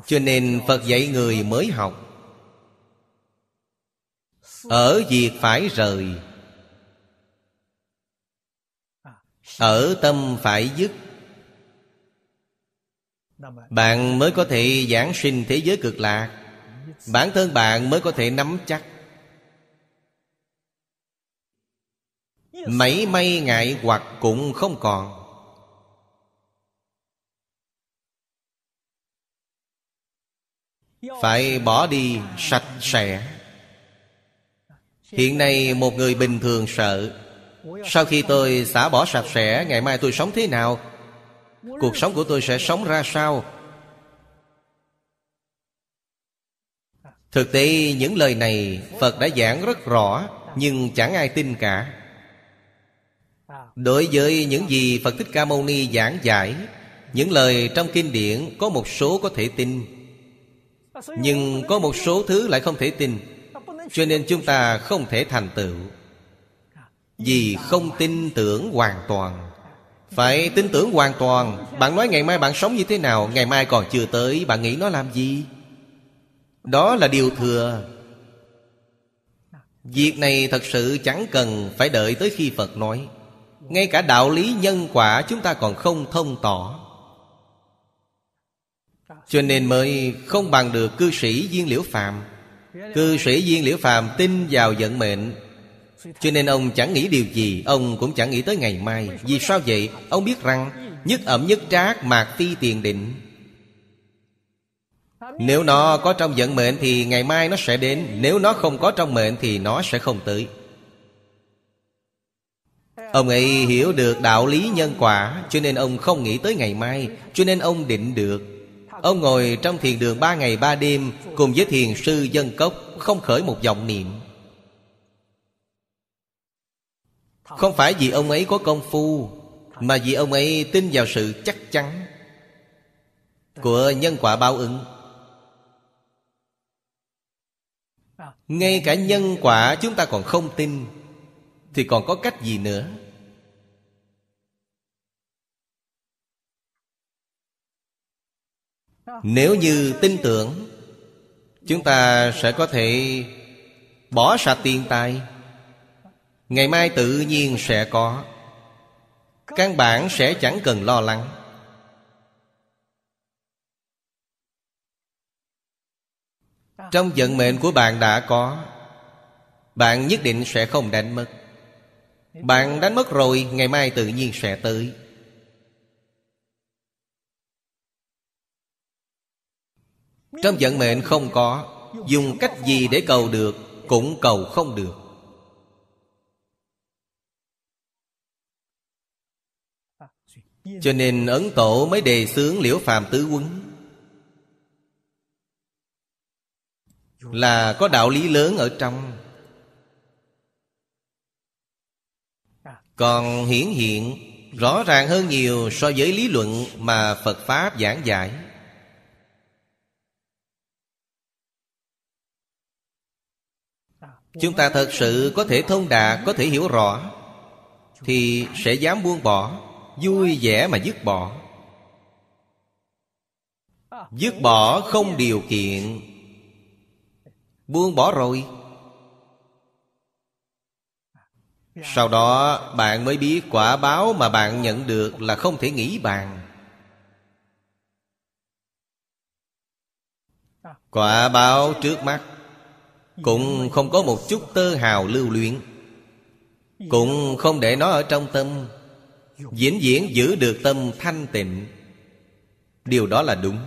Cho nên Phật dạy người mới học ở việc phải rời. Ở tâm phải dứt. Bạn mới có thể giảng sinh thế giới cực lạc. Bản thân bạn mới có thể nắm chắc. Mảy may ngại hoặc cũng không còn. Phải bỏ đi sạch sẽ. Hiện nay một người bình thường sợ. Sau khi tôi xả bỏ sạch sẽ, Ngày mai tôi sống thế nào? Cuộc sống của tôi sẽ sống ra sao? Thực tế, những lời này Phật đã giảng rất rõ, Nhưng chẳng ai tin cả. Đối với những gì Phật Thích Ca Mâu Ni giảng giải, Những lời trong kinh điển Có một số có thể tin. Nhưng có một số thứ lại không thể tin. Cho nên chúng ta không thể thành tựu. Vì không tin tưởng hoàn toàn. Phải tin tưởng hoàn toàn. Bạn nói ngày mai bạn sống như thế nào, Ngày mai còn chưa tới, Bạn nghĩ nó làm gì? Đó là điều thừa. Việc này thật sự chẳng cần phải đợi tới khi Phật nói. Ngay cả đạo lý nhân quả chúng ta còn không thông tỏ. Cho nên mới không bằng được cư sĩ Viên Liễu phạm Cư sĩ Viên Liễu Phàm tin vào vận mệnh. Cho nên ông chẳng nghĩ điều gì, Ông cũng chẳng nghĩ tới ngày mai. Vì sao vậy? Ông biết rằng Nhất ẩm nhất trác mạc phi tiền định. Nếu nó có trong vận mệnh thì ngày mai nó sẽ đến. Nếu nó không có trong mệnh thì nó sẽ không tới. Ông ấy hiểu được đạo lý nhân quả, Cho nên ông không nghĩ tới ngày mai. Cho nên ông định được. Ông ngồi trong thiền đường ba ngày ba đêm Cùng với thiền sư dân cốc, Không khởi một vọng niệm. Không phải vì ông ấy có công phu, Mà vì ông ấy tin vào sự chắc chắn Của nhân quả báo ứng. Ngay cả nhân quả chúng ta còn không tin, thì còn có cách gì nữa? Nếu như tin tưởng, chúng ta sẽ có thể bỏ sạch tiền tài. Ngày mai tự nhiên sẽ có. Căn bản sẽ chẳng cần lo lắng. Trong vận mệnh của bạn đã có, bạn nhất định sẽ không đánh mất. Bạn đánh mất rồi, ngày mai tự nhiên sẽ tới. Trong vận mệnh không có, dùng cách gì để cầu được cũng cầu không được. Cho nên ấn tổ mới đề xướng liễu phàm tứ quấn. Là có đạo lý lớn ở trong. Còn hiển hiện, rõ ràng hơn nhiều so với lý luận mà phật pháp giảng giải. Chúng ta thật sự có thể thông đạt, có thể hiểu rõ, thì sẽ dám buông bỏ, vui vẻ mà dứt bỏ. Dứt bỏ không điều kiện. Buông bỏ rồi. Sau đó, bạn mới biết quả báo mà bạn nhận được là không thể nghĩ bàn. Quả báo trước mắt cũng không có một chút tơ hào lưu luyện cũng không để nó ở trong tâm. Diễn diễn giữ được tâm thanh tịnh. Điều đó là đúng.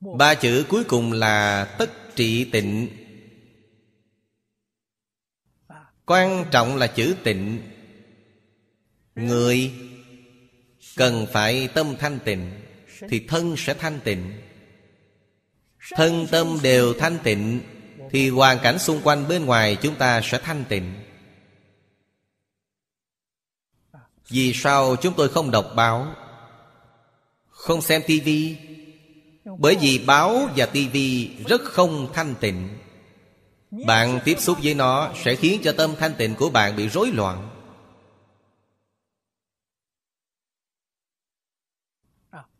Ba chữ cuối cùng là tất trị tịnh. Quan trọng là chữ tịnh. Người cần phải tâm thanh tịnh, thì thân sẽ thanh tịnh thân tâm đều thanh tịnh, thì hoàn cảnh xung quanh bên ngoài chúng ta sẽ thanh tịnh. Vì sao chúng tôi không đọc báo, không xem tivi bởi vì báo và tivi rất không thanh tịnh. Bạn tiếp xúc với nó sẽ khiến cho tâm thanh tịnh của bạn bị rối loạn.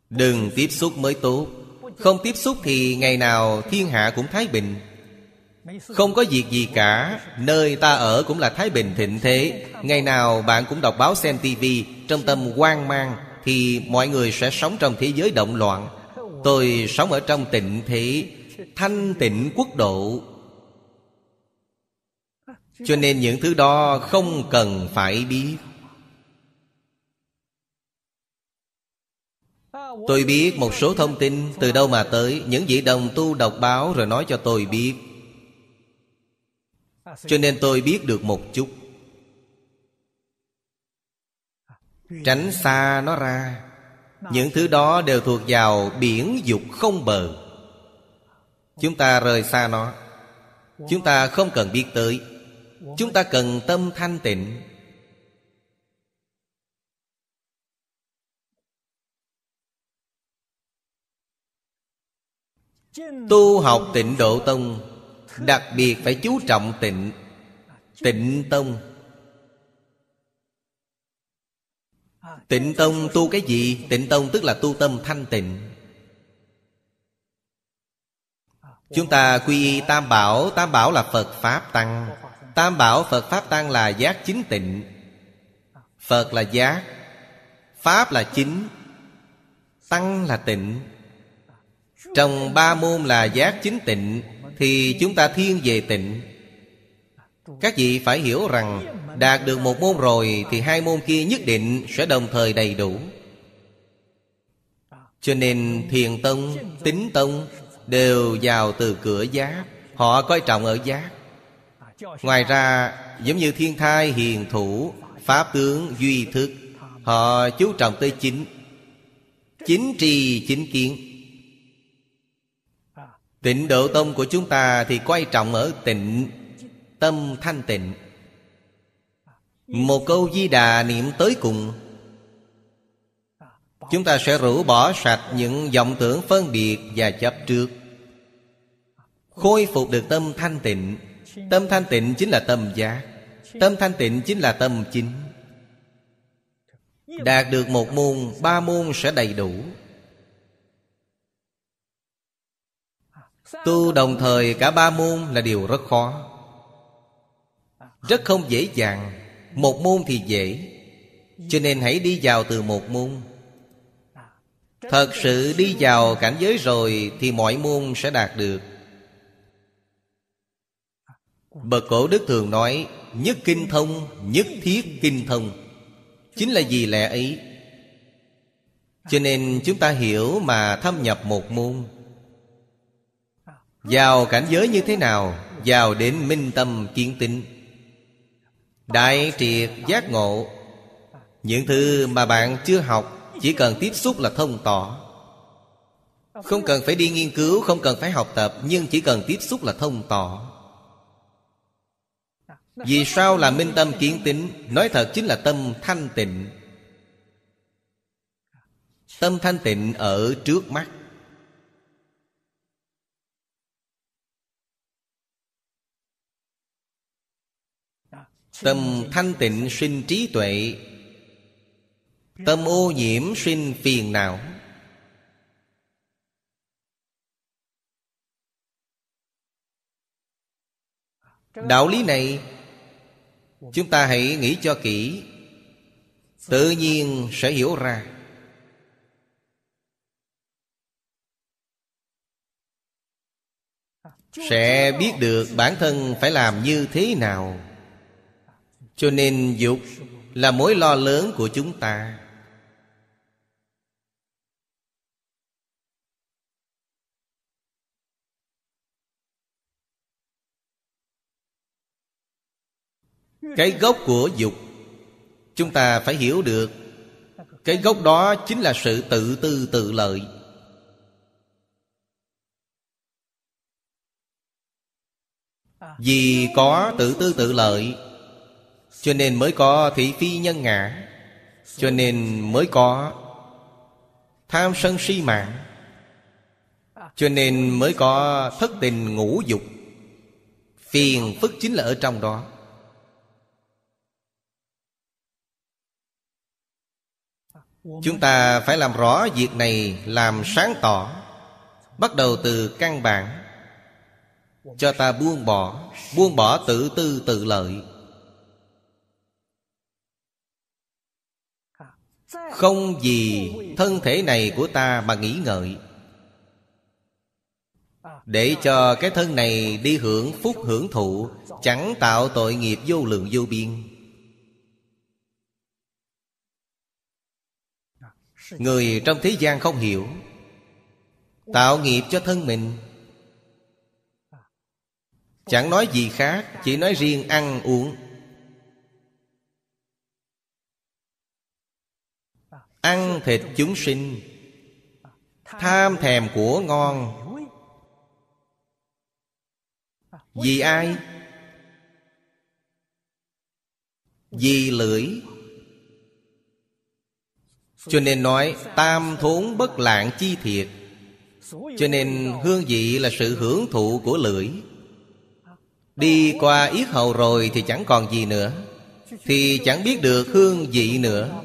Đừng tiếp xúc mới tốt không tiếp xúc thì ngày nào thiên hạ cũng thái bình. Không có việc gì cả, Nơi ta ở cũng là Thái Bình thịnh thế. Ngày nào bạn cũng đọc báo xem tivi Trong tâm hoang mang Thì mọi người sẽ sống trong thế giới động loạn. Tôi sống ở trong tịnh thế, Thanh tịnh quốc độ. Cho nên những thứ đó không cần phải biết. Tôi biết một số thông tin từ đâu mà tới, Những vị đồng tu đọc báo rồi nói cho tôi biết. Cho nên tôi biết được một chút. Tránh xa nó ra. Những thứ đó đều thuộc vào biển dục không bờ. Chúng ta rời xa nó. Chúng ta không cần biết tới. Chúng ta cần tâm thanh tịnh. Tu học tịnh độ tông Đặc biệt phải chú trọng tịnh Tịnh tông. Tịnh tông tu cái gì? Tịnh tông tức là tu tâm thanh tịnh. Chúng ta quy y Tam Bảo. Tam Bảo là Phật Pháp Tăng. Tam Bảo Phật Pháp Tăng là giác chính tịnh. Phật là giác Pháp là chính Tăng là tịnh trong ba môn là giác chính tịnh Thì chúng ta thiên về tịnh. Các vị phải hiểu rằng Đạt được một môn rồi Thì hai môn kia nhất định sẽ đồng thời đầy đủ. Cho nên thiền tông, tính tông Đều vào từ cửa giác Họ coi trọng ở giác. Ngoài ra giống như thiên thai hiền thủ Pháp tướng duy thức Họ chú trọng tới chính. Chính trì chính kiến. Tịnh độ tông của chúng ta thì quan trọng ở tịnh, Tâm thanh tịnh. Một câu di đà niệm tới cùng. Chúng ta sẽ rũ bỏ sạch những vọng tưởng phân biệt và chấp trước. Khôi phục được tâm thanh tịnh. Tâm thanh tịnh chính là tâm giác. Tâm thanh tịnh chính là tâm chính. Đạt được một môn, Ba môn sẽ đầy đủ. Tu đồng thời cả ba môn là điều rất khó. Rất không dễ dàng. Một môn thì dễ. Cho nên hãy đi vào từ một môn. Thật sự đi vào cảnh giới rồi Thì mọi môn sẽ đạt được. Bậc cổ đức thường nói, Nhất kinh thông, Nhất thiết kinh thông. Chính là gì lẽ ấy. Cho nên chúng ta hiểu mà thâm nhập một môn. Vào cảnh giới như thế nào, Vào đến minh tâm kiến tinh Đại triệt giác ngộ. Những thứ mà bạn chưa học, Chỉ cần tiếp xúc là thông tỏ. Không cần phải đi nghiên cứu, Không cần phải học tập, Nhưng chỉ cần tiếp xúc là thông tỏ. Vì sao là minh tâm kiến tính? Nói thật chính là tâm thanh tịnh. Tâm thanh tịnh ở trước mắt. Tâm thanh tịnh sinh trí tuệ. Tâm ô nhiễm sinh phiền não. Đạo lý này, Chúng ta hãy nghĩ cho kỹ. Tự nhiên sẽ hiểu ra. Sẽ biết được bản thân phải làm như thế nào cho nên dục là mối lo lớn của chúng ta. Cái gốc của dục, chúng ta phải hiểu được. Cái gốc đó chính là sự tự tư tự lợi. Vì có tự tư tự lợi cho nên mới có thị phi nhân ngã. Cho nên mới có Tham sân si mạng. Cho nên mới có thất tình ngũ dục. Phiền phức chính là ở trong đó. Chúng ta phải làm rõ việc này Làm sáng tỏ. Bắt đầu từ căn bản. Cho ta buông bỏ Buông bỏ tự tư tự lợi. Không vì thân thể này của ta mà nghĩ ngợi. Để cho cái thân này đi hưởng phúc hưởng thụ, Chẳng tạo tội nghiệp vô lượng vô biên. Người trong thế gian không hiểu, Tạo nghiệp cho thân mình. Chẳng nói gì khác, Chỉ nói riêng ăn uống. Ăn thịt chúng sinh, Tham thèm của ngon. Vì ai? Vì lưỡi. Cho nên nói Tam thốn bất lạng chi thiệt. Cho nên hương vị là sự hưởng thụ của lưỡi. Đi qua yết hầu rồi thì chẳng còn gì nữa. Thì chẳng biết được hương vị nữa.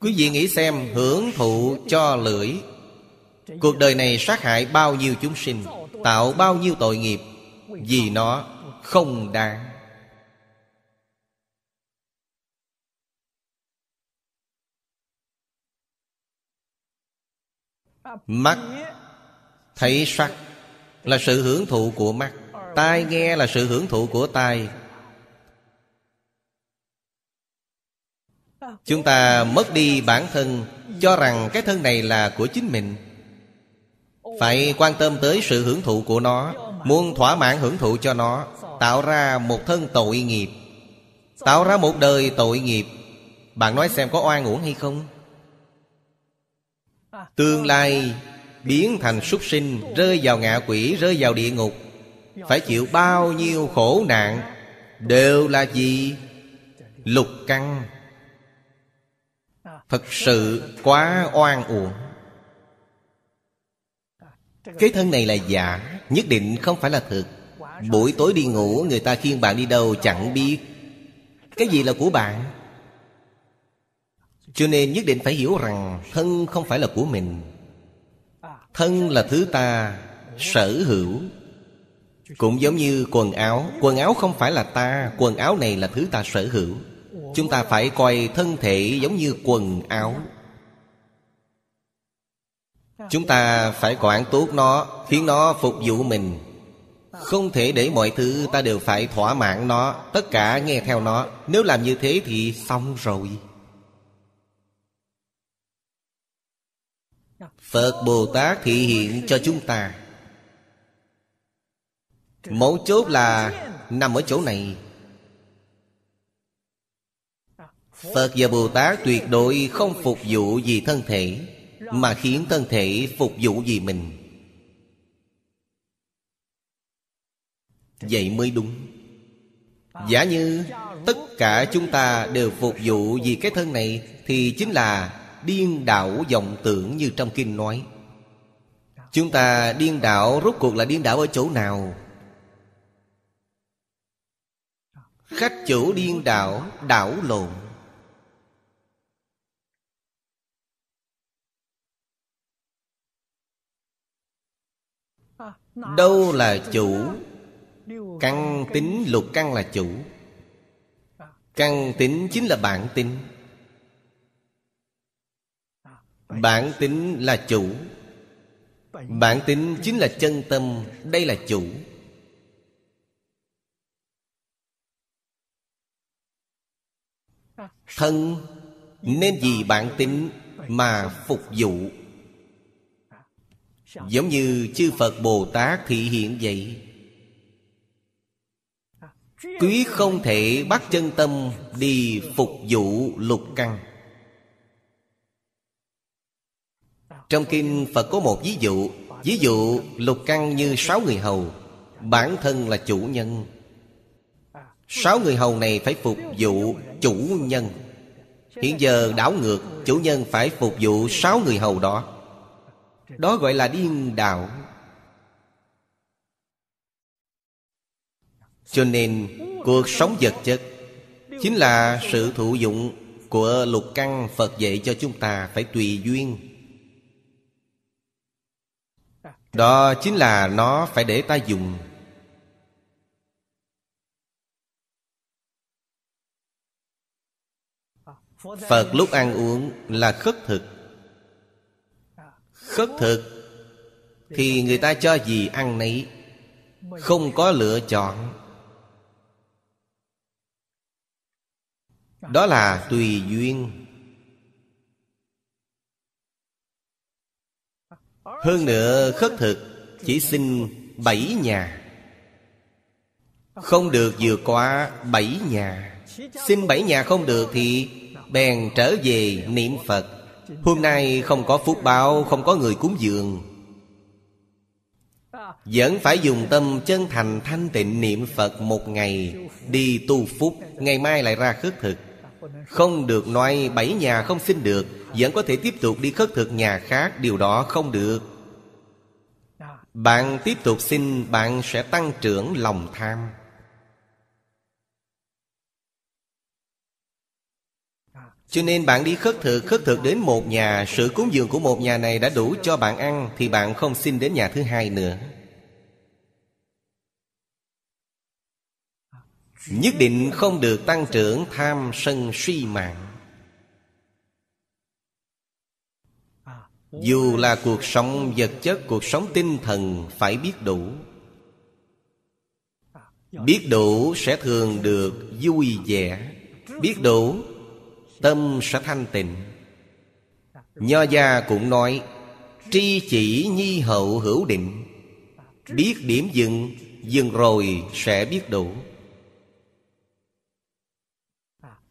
Quý vị nghĩ xem, hưởng thụ cho lưỡi. Cuộc đời này sát hại bao nhiêu chúng sinh, Tạo bao nhiêu tội nghiệp, Vì nó không đáng. Mắt Thấy sắc Là sự hưởng thụ của mắt, Tai nghe là sự hưởng thụ của tai Chúng ta mất đi bản thân, Cho rằng cái thân này là của chính mình. Phải quan tâm tới sự hưởng thụ của nó, Muốn thỏa mãn hưởng thụ cho nó, Tạo ra một thân tội nghiệp. Tạo ra một đời tội nghiệp. Bạn nói xem có oan uổng hay không? Tương lai biến thành súc sinh, Rơi vào ngạ quỷ, Rơi vào địa ngục. Phải chịu bao nhiêu khổ nạn? Đều là gì? Lục căng Thật sự quá oan uổng. Cái thân này là giả, Nhất định không phải là thực Buổi tối đi ngủ, Người ta khiêng bạn đi đâu chẳng biết. Cái gì là của bạn? Cho nên nhất định phải hiểu rằng Thân không phải là của mình. Thân là thứ ta sở hữu. Cũng giống như quần áo Quần áo không phải là ta, Quần áo này là thứ ta sở hữu. Chúng ta phải coi thân thể giống như quần áo. Chúng ta phải quản tốt nó, Khiến nó phục vụ mình. Không thể để mọi thứ ta đều phải thỏa mãn nó, Tất cả nghe theo nó. Nếu làm như thế thì xong rồi. Phật Bồ Tát thị hiện cho chúng ta. Mấu chốt là nằm ở chỗ này. Phật và Bồ Tát tuyệt đối không phục vụ vì thân thể, Mà khiến thân thể phục vụ vì mình. Vậy mới đúng. Giả như tất cả chúng ta đều phục vụ vì cái thân này, Thì chính là điên đảo vọng tưởng như trong kinh nói. Chúng ta điên đảo rốt cuộc là điên đảo ở chỗ nào? Khách chủ điên đảo đảo lộn. Đâu là chủ? Căn tính lục căn là chủ. Căn tính chính là bản tính Bản tính là chủ. Bản tính chính là chân tâm. Đây là chủ. Thân Nên vì bản tính Mà phục vụ. Giống như chư Phật Bồ Tát thị hiện vậy. Quý không thể bắt chân tâm Đi phục vụ lục căn. Trong kinh Phật có một ví dụ. Ví dụ, lục căn như sáu người hầu. Bản thân là chủ nhân. Sáu người hầu này phải phục vụ chủ nhân. Hiện giờ đảo ngược, Chủ nhân phải phục vụ sáu người hầu đó. Đó gọi là điên đạo Cho nên, cuộc sống vật chất Chính là sự thụ dụng của lục căn Phật dạy cho chúng ta phải tùy duyên. Đó chính là nó phải để ta dùng. Phật lúc ăn uống là khất thực. Khất thực, Thì người ta cho gì ăn nấy, Không có lựa chọn. Đó là tùy duyên. Hơn nữa, khất thực Chỉ xin bảy nhà. Không được vượt qua bảy nhà. Xin bảy nhà không được thì Bèn trở về niệm Phật. Hôm nay không có phúc báo, Không có người cúng dường. Vẫn phải dùng tâm chân thành thanh tịnh niệm Phật một ngày, Đi tu phúc, Ngày mai lại ra khất thực. Không được nói bảy nhà không xin được, Vẫn có thể tiếp tục đi khất thực nhà khác, Điều đó không được. Bạn tiếp tục xin, Bạn sẽ tăng trưởng lòng tham. Cho nên bạn đi khất thực Khất thực đến một nhà, Sự cúng dường của một nhà này đã đủ cho bạn ăn, Thì bạn không xin đến nhà thứ hai nữa. Nhất định không được tăng trưởng tham sân suy mạng. Dù là cuộc sống vật chất, Cuộc sống tinh thần, phải biết đủ. Biết đủ sẽ thường được vui vẻ. Biết đủ Tâm sẽ thanh tịnh. Nho gia cũng nói, Tri chỉ nhi hậu hữu định. Biết điểm dừng Dừng rồi sẽ biết đủ.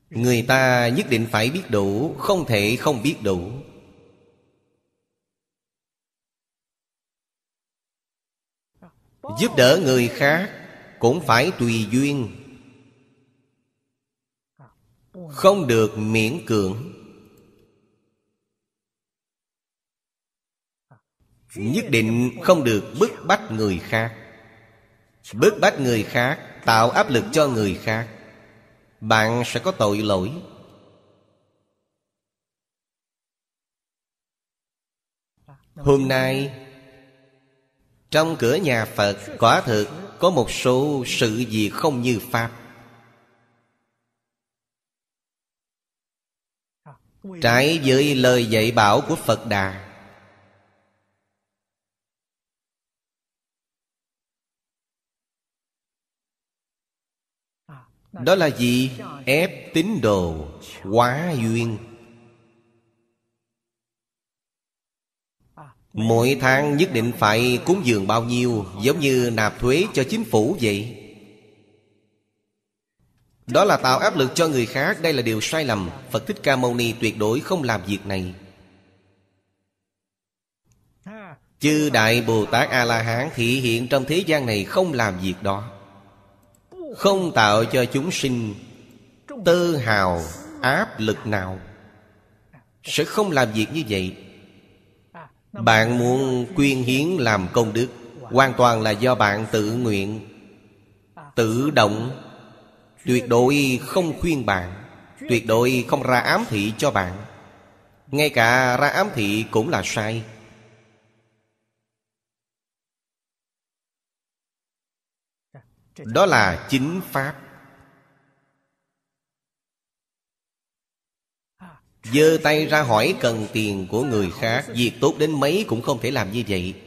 Người ta nhất định phải biết đủ, Không thể không biết đủ. Giúp đỡ người khác Cũng phải tùy duyên. Không được miễn cưỡng. Nhất định không được bức bách người khác. Bức bách người khác, Tạo áp lực cho người khác. Bạn sẽ có tội lỗi. Hôm nay, Trong cửa nhà Phật, Quả thực có một số sự gì không như Pháp. Trái với lời dạy bảo của Phật Đà Đó là gì? Ép tín đồ Quá duyên Mỗi tháng nhất định phải cúng dường bao nhiêu, Giống như nạp thuế cho chính phủ vậy đó là tạo áp lực cho người khác, Đây là điều sai lầm. Phật Thích Ca Mâu Ni tuyệt đối không làm việc này. Chư Đại Bồ Tát A-La-Hán thị hiện trong thế gian này không làm việc đó. Không tạo cho chúng sinh tư hào, áp lực nào Sẽ không làm việc như vậy. Bạn muốn quyên hiến làm công đức, Hoàn toàn là do bạn tự nguyện, Tự động Tuyệt đối không khuyên bạn, Tuyệt đối không ra ám thị cho bạn. Ngay cả ra ám thị cũng là sai. Đó là chính Pháp. Giơ tay ra hỏi cần tiền của người khác, Việc tốt đến mấy cũng không thể làm như vậy.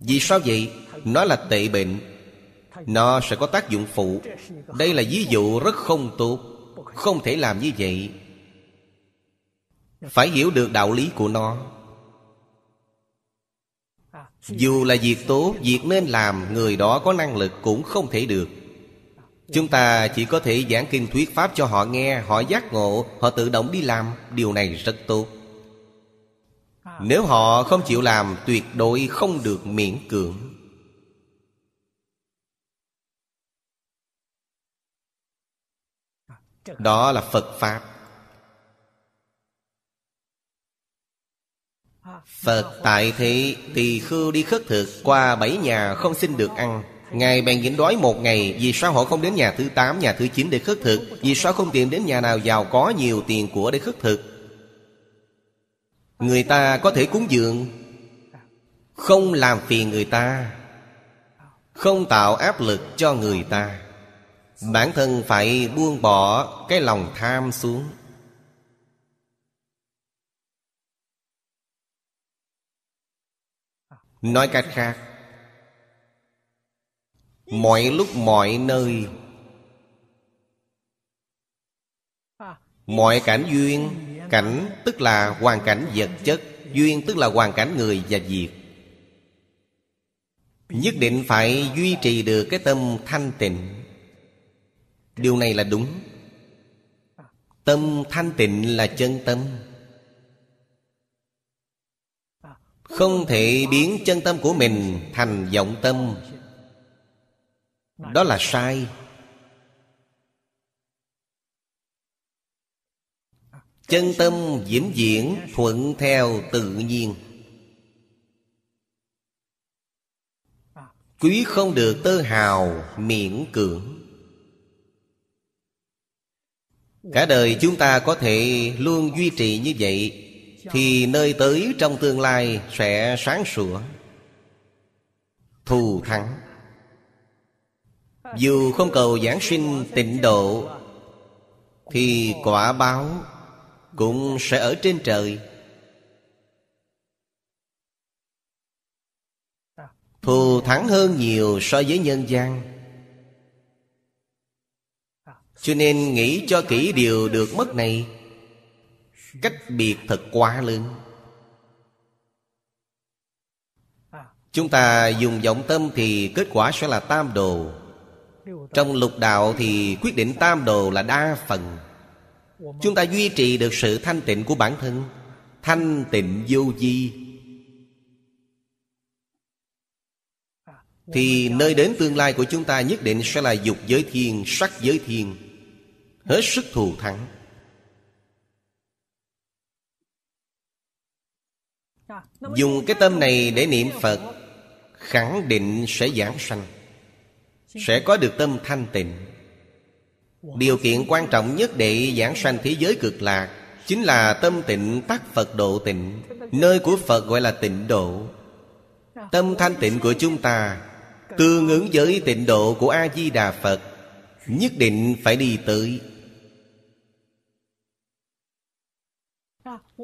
Vì sao vậy? Nó là tệ bệnh. Nó sẽ có tác dụng phụ. Đây là ví dụ rất không tốt. Không thể làm như vậy. Phải hiểu được đạo lý của nó. Dù là việc tốt, Việc nên làm, Người đó có năng lực cũng không thể được. Chúng ta chỉ có thể giảng kinh thuyết pháp cho họ nghe, Họ giác ngộ, Họ tự động đi làm. Điều này rất tốt. Nếu họ không chịu làm, Tuyệt đối không được miễn cưỡng. Đó là Phật Pháp. Phật tại thế Tỳ khưu đi khất thực Qua bảy nhà không xin được ăn. Ngài bèn nhịn đói một ngày Vì sao họ không đến nhà thứ 8, nhà thứ 9 để khất thực? Vì sao không tìm đến nhà nào giàu có nhiều tiền của để khất thực? Người ta có thể cúng dường Không làm phiền người ta Không tạo áp lực cho người ta. Bản thân phải buông bỏ cái lòng tham xuống. Nói cách khác, mọi lúc mọi nơi, mọi cảnh duyên, cảnh tức là hoàn cảnh vật chất, duyên tức là hoàn cảnh người và việc. Nhất định phải duy trì được cái tâm thanh tịnh điều này là đúng. Tâm thanh tịnh là chân tâm. Không thể biến chân tâm của mình thành vọng tâm. Đó là sai. Chân tâm vĩnh viễn thuận theo tự nhiên. Quý không được tơ hào miễn cưỡng. Cả đời chúng ta có thể luôn duy trì như vậy, thì nơi tới trong tương lai sẽ sáng sủa. Thù thắng. Dù không cầu giảng sinh tịnh độ, Thì quả báo Cũng sẽ ở trên trời. Thù thắng hơn nhiều so với nhân gian. Cho nên nghĩ cho kỹ điều được mất này. Cách biệt thật quá lớn. Chúng ta dùng vọng tâm thì kết quả sẽ là tam đồ. Trong lục đạo thì quyết định tam đồ là đa phần. Chúng ta duy trì được sự thanh tịnh của bản thân. Thanh tịnh vô di Thì nơi đến tương lai của chúng ta nhất định sẽ là dục giới thiên, sắc giới thiên. Hết sức thù thắng. Dùng cái tâm này để niệm Phật, Khẳng định sẽ giảng sanh, sẽ có được tâm thanh tịnh. Điều kiện quan trọng nhất để giảng sanh thế giới cực lạc chính là tâm tịnh tắc phật độ tịnh, nơi của phật gọi là tịnh độ. Tâm thanh tịnh của chúng ta tương ứng với tịnh độ của a di đà phật, nhất định phải đi tới.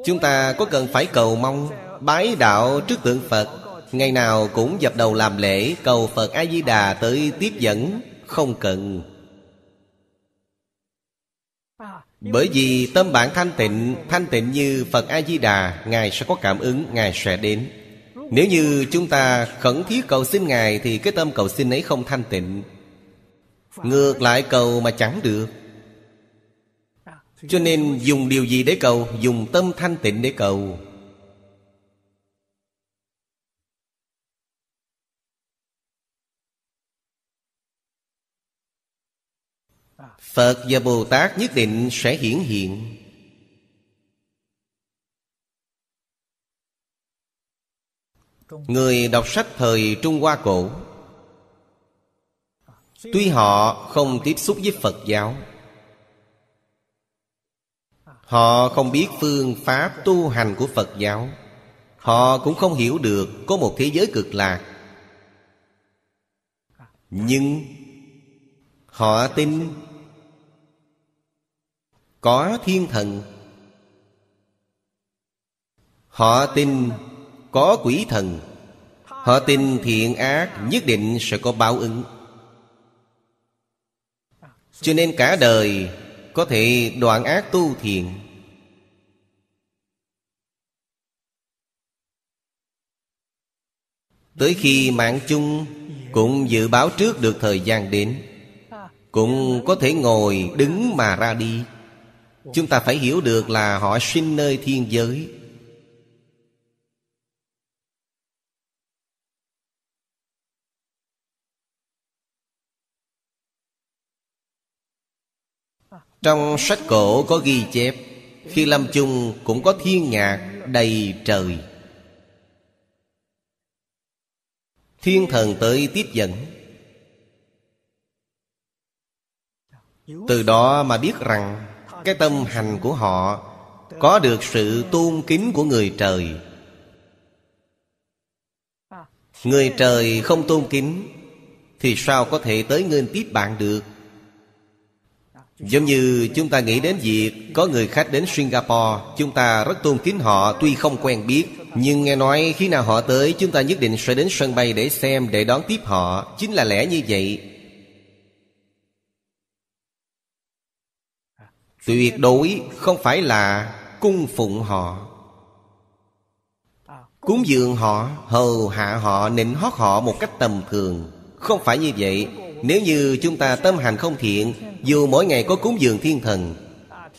Chúng ta có cần phải cầu mong, Bái đạo trước tượng Phật. Ngày nào cũng dập đầu làm lễ, Cầu Phật A-di-đà tới tiếp dẫn, Không cần. Bởi vì tâm bản thanh tịnh Thanh tịnh như Phật A-di-đà, Ngài sẽ có cảm ứng, Ngài sẽ đến. Nếu như chúng ta khẩn thiết cầu xin Ngài Thì cái tâm cầu xin ấy không thanh tịnh. Ngược lại cầu mà chẳng được. Cho nên dùng điều gì để cầu? Dùng tâm thanh tịnh để cầu. Phật và Bồ Tát nhất định sẽ hiển hiện. Người đọc sách thời Trung Hoa cổ, Tuy họ không tiếp xúc với Phật giáo Họ không biết phương pháp tu hành của Phật giáo. Họ cũng không hiểu được có một thế giới cực lạc. Nhưng Họ tin Có thiên thần. Họ tin có quỷ thần. Họ tin thiện ác nhất định sẽ có báo ứng. Cho nên cả đời có thể đoạn ác tu thiện Tới khi mạng chung, Cũng dự báo trước được thời gian đến, Cũng có thể ngồi đứng mà ra đi. Chúng ta phải hiểu được là họ sinh nơi thiên giới. Trong sách cổ có ghi chép, Khi lâm chung cũng có thiên nhạc đầy trời. Thiên thần tới tiếp dẫn. Từ đó mà biết rằng, Cái tâm hành của họ Có được sự tôn kính của người trời. Người trời không tôn kính, Thì sao có thể tới nghênh tiếp bạn được? Giống như chúng ta nghĩ đến việc Có người khách đến Singapore, Chúng ta rất tôn kính họ, Tuy không quen biết. Nhưng nghe nói khi nào họ tới, Chúng ta nhất định sẽ đến sân bay để xem, Để đón tiếp họ. Chính là lẽ như vậy. Tuyệt đối không phải là cung phụng họ, Cúng dường họ, Hầu hạ họ, Nịnh hót họ một cách tầm thường. Không phải như vậy. Nếu như chúng ta tâm hành không thiện, Dù mỗi ngày có cúng dường thiên thần,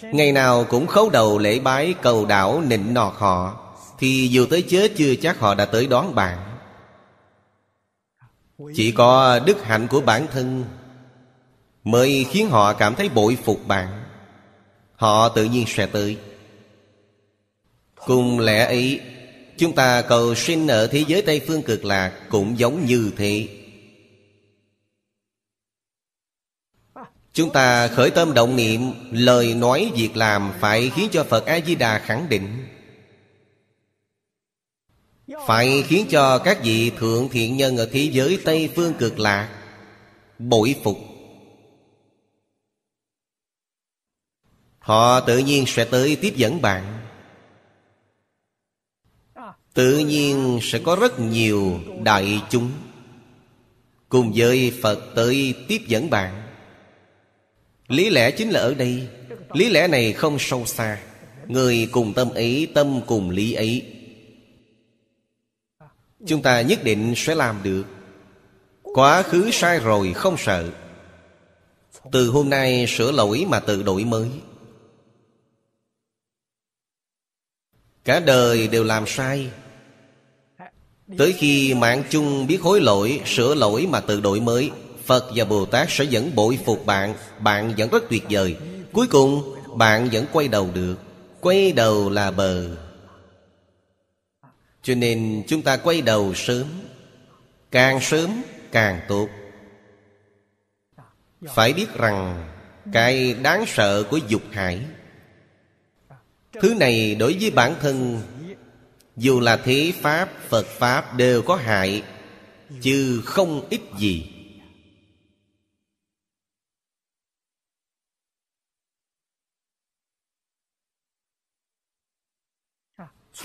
Ngày nào cũng khấu đầu lễ bái cầu đảo nịnh nọt họ, Thì dù tới chết chưa chắc họ đã tới đón bạn. Chỉ có đức hạnh của bản thân Mới khiến họ cảm thấy bội phục bạn. Họ tự nhiên sẽ tới. Cùng lẽ ấy, Chúng ta cầu sinh ở thế giới Tây Phương cực lạc Cũng giống như thế. Chúng ta khởi tâm động niệm, Lời nói việc làm Phải khiến cho Phật A-di-đà khẳng định. Phải khiến cho các vị thượng thiện nhân Ở thế giới Tây Phương cực lạc Bội phục. Họ tự nhiên sẽ tới tiếp dẫn bạn. Tự nhiên sẽ có rất nhiều đại chúng Cùng với Phật tới tiếp dẫn bạn. Lý lẽ chính là ở đây. Lý lẽ này không sâu xa. Người cùng tâm ấy, Tâm cùng lý ấy. Chúng ta nhất định sẽ làm được. Quá khứ sai rồi, không sợ. Từ hôm nay sửa lỗi mà tự đổi mới. Cả đời đều làm sai. Tới khi mạng chung biết hối lỗi, Sửa lỗi mà tự đổi mới. Phật và Bồ Tát sẽ vẫn bội phục bạn Bạn vẫn rất tuyệt vời. Cuối cùng bạn vẫn quay đầu được. Quay đầu là bờ. Cho nên chúng ta quay đầu sớm. Càng sớm càng tốt. Phải biết rằng Cái đáng sợ của dục hải Thứ này đối với bản thân Dù là thế Pháp, Phật Pháp đều có hại Chứ không ít gì.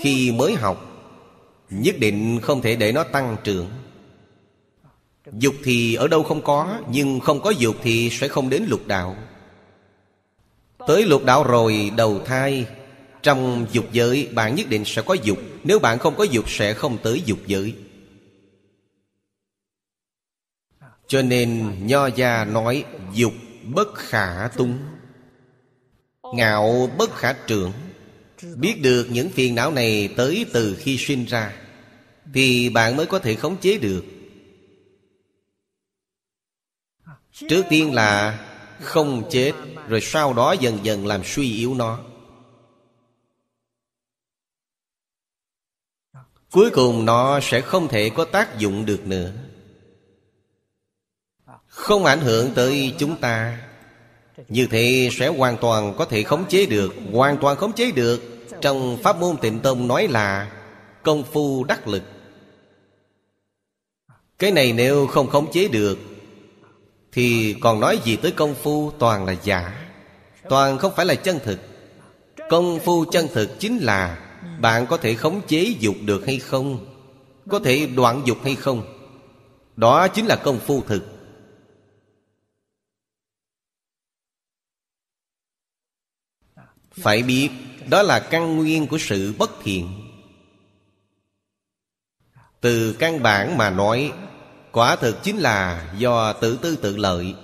Khi mới học, Nhất định không thể để nó tăng trưởng. Dục thì ở đâu không có, Nhưng không có dục thì sẽ không đến lục đạo. Tới lục đạo rồi, đầu thai, Trong dục giới bạn nhất định sẽ có dục. Nếu bạn không có dục, sẽ không tới dục giới. Cho nên Nho Gia nói, Dục bất khả túng Ngạo bất khả trưởng. Biết được những phiền não này tới từ khi sinh ra, Thì bạn mới có thể khống chế được. Trước tiên là không chết, Rồi sau đó dần dần làm suy yếu nó. Cuối cùng nó sẽ không thể có tác dụng được nữa. Không ảnh hưởng tới chúng ta. Như thế sẽ hoàn toàn có thể khống chế được, Hoàn toàn khống chế được. Trong Pháp môn tịnh tông nói là Công phu đắc lực. Cái này nếu không khống chế được, thì còn nói gì tới công phu toàn là giả. Toàn không phải là chân thực. Công phu chân thực chính là Bạn có thể khống chế dục được hay không, Có thể đoạn dục hay không. Đó chính là công phu thực. Phải biết đó là căn nguyên của sự bất thiện. Từ căn bản mà nói, Quả thực chính là do tự tư tự lợi.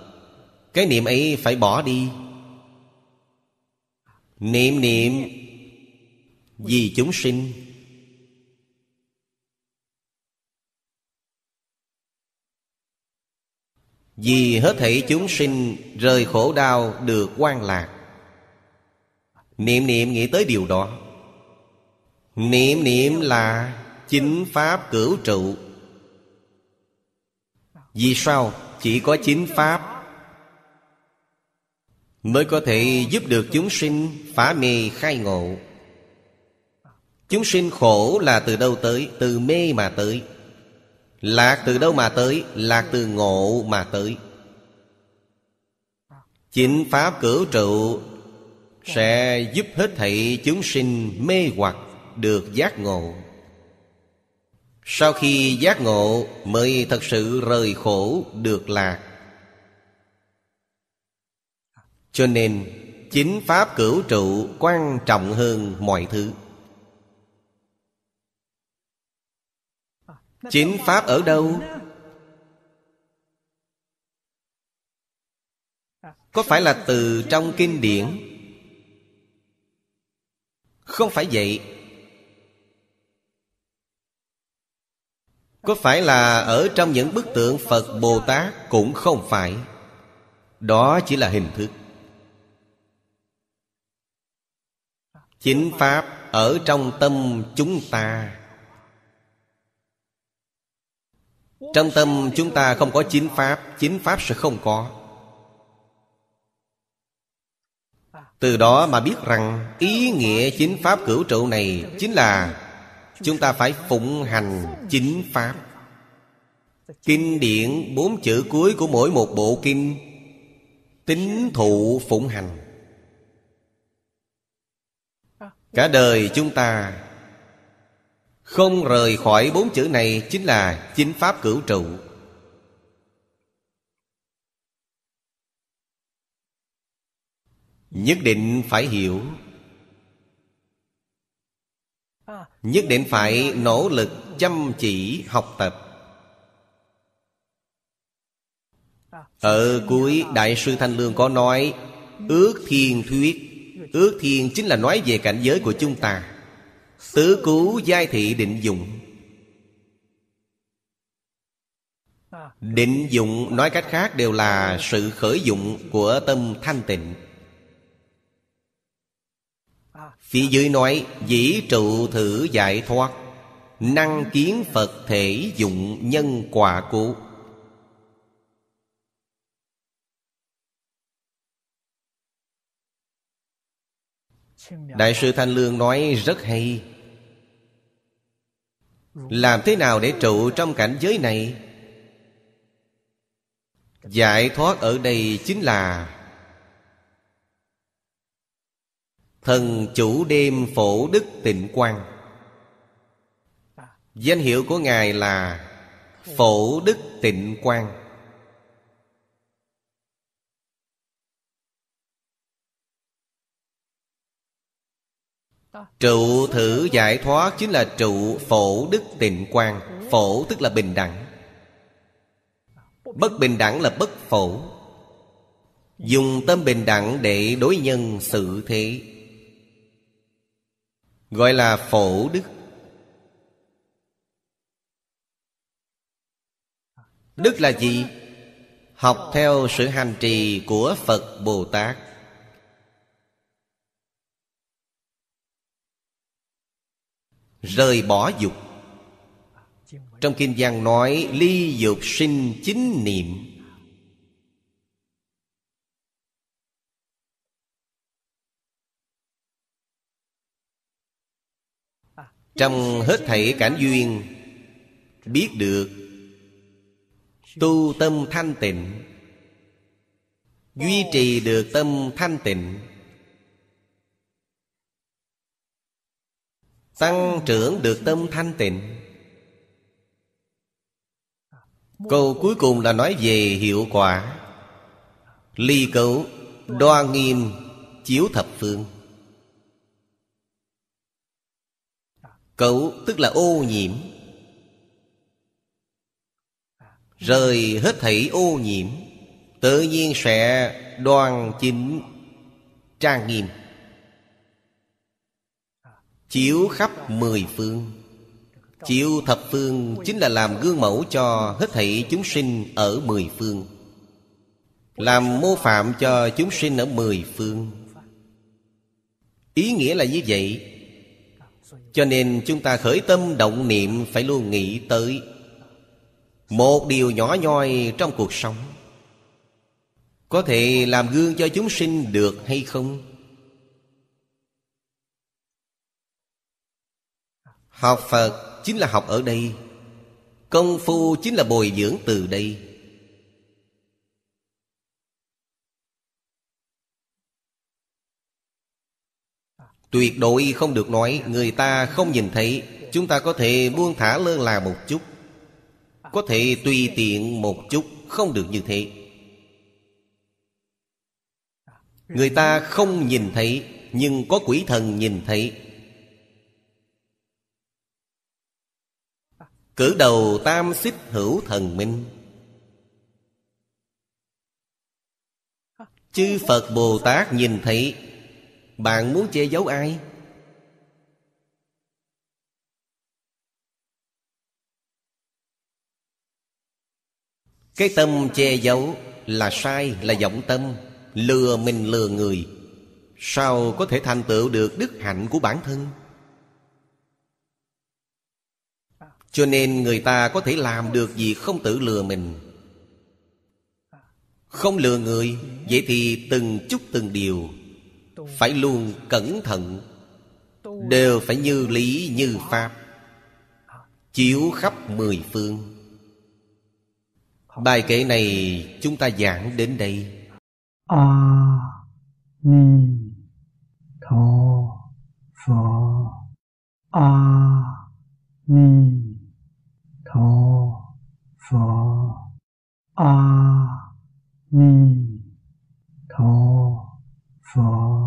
Cái niệm ấy phải bỏ đi. Niệm niệm Vì chúng sinh. Vì hết thảy chúng sinh Rời khổ đau được quan lạc. Niệm niệm nghĩ tới điều đó. Niệm niệm là Chính Pháp cửu trụ. Vì sao chỉ có chính Pháp Mới có thể giúp được chúng sinh phá mê khai ngộ? Chúng sinh khổ là từ đâu tới? Từ mê mà tới. Lạc từ đâu mà tới? Lạc từ ngộ mà tới. Chính Pháp cửu trụ sẽ giúp hết thảy chúng sinh mê hoặc Được giác ngộ sau khi giác ngộ mới thật sự rời khổ được lạc Cho nên, chính Pháp cửu trụ quan trọng hơn mọi thứ Chính Pháp ở đâu? Có phải là từ trong kinh điển? Không phải vậy. Có phải là ở trong những bức tượng Phật Bồ Tát cũng không phải? Đó chỉ là hình thức. Chính Pháp ở trong tâm chúng ta. Trong tâm chúng ta không có chính Pháp Chính Pháp sẽ không có. Từ đó mà biết rằng Ý nghĩa chính Pháp cửu trụ này Chính là Chúng ta phải phụng hành chính Pháp. Kinh điển bốn chữ cuối của mỗi một bộ kinh, Tính thụ phụng hành. Cả đời chúng ta Không rời khỏi bốn chữ này Chính là chính Pháp cửu trụ. Nhất định phải hiểu. Nhất định phải nỗ lực chăm chỉ học tập. Ở cuối Đại sư Thanh Lương có nói, Ước thiên thuyết. Ước thiên chính là nói về cảnh giới của chúng ta. Tứ cứu giai thị định dụng. Định dụng nói cách khác đều là sự khởi dụng của tâm thanh tịnh. Phía dưới nói, Dĩ trụ thử giải thoát, Năng kiến Phật thể dụng nhân quả cũ Đại sư Thanh Lương nói, rất hay. Làm thế nào để trụ trong cảnh giới này? Giải thoát ở đây chính là Thần chủ đêm phổ đức tịnh Quang, Danh hiệu của Ngài là Phổ Đức Tịnh Quang. Trụ thử giải thoát chính là trụ phổ đức tịnh quang. Phổ tức là bình đẳng. Bất bình đẳng là bất phổ. Dùng tâm bình đẳng để đối nhân xử thế. Gọi là phổ đức. Đức là gì? Học theo sự hành trì của Phật Bồ Tát. Rời bỏ dục. Trong Kinh văn nói, Ly dục sinh chính niệm. Trong hết thảy cảnh duyên, Biết được Tu tâm thanh tịnh, Duy trì được tâm thanh tịnh, Tăng trưởng được tâm thanh tịnh. Câu cuối cùng là nói về hiệu quả. Ly cấu đo nghiêm, Chiếu thập phương. Cấu tức là ô nhiễm. Rời hết thảy ô nhiễm, Tự nhiên sẽ đoan chính trang nghiêm. Chiếu khắp mười phương. Chiếu thập phương chính là làm gương mẫu cho hết thảy chúng sinh ở mười phương. Làm mô phạm cho chúng sinh ở mười phương. Ý nghĩa là như vậy. Cho nên chúng ta khởi tâm động niệm phải luôn nghĩ tới Một điều nhỏ nhoi trong cuộc sống Có thể làm gương cho chúng sinh được hay không? Học Phật chính là học ở đây, Công phu chính là bồi dưỡng từ đây Tuyệt đối không được nói, Người ta không nhìn thấy. Chúng ta có thể buông thả lơ là một chút. Có thể tùy tiện một chút, Không được như thế. Người ta không nhìn thấy, Nhưng có quỷ thần nhìn thấy. Cử đầu tam xích hữu thần minh. Chư Phật Bồ Tát nhìn thấy bạn muốn che giấu ai? Cái tâm che giấu là sai, là vọng tâm Lừa mình lừa người Sao có thể thành tựu được đức hạnh của bản thân? Cho nên người ta có thể làm được gì không tự lừa mình Không lừa người Vậy thì từng chút từng điều phải luôn cẩn thận, đều phải như lý như pháp, chiếu khắp mười phương. Bài kệ này chúng ta giảng đến đây. A ni tho phật a ni tho phật a ni tho phật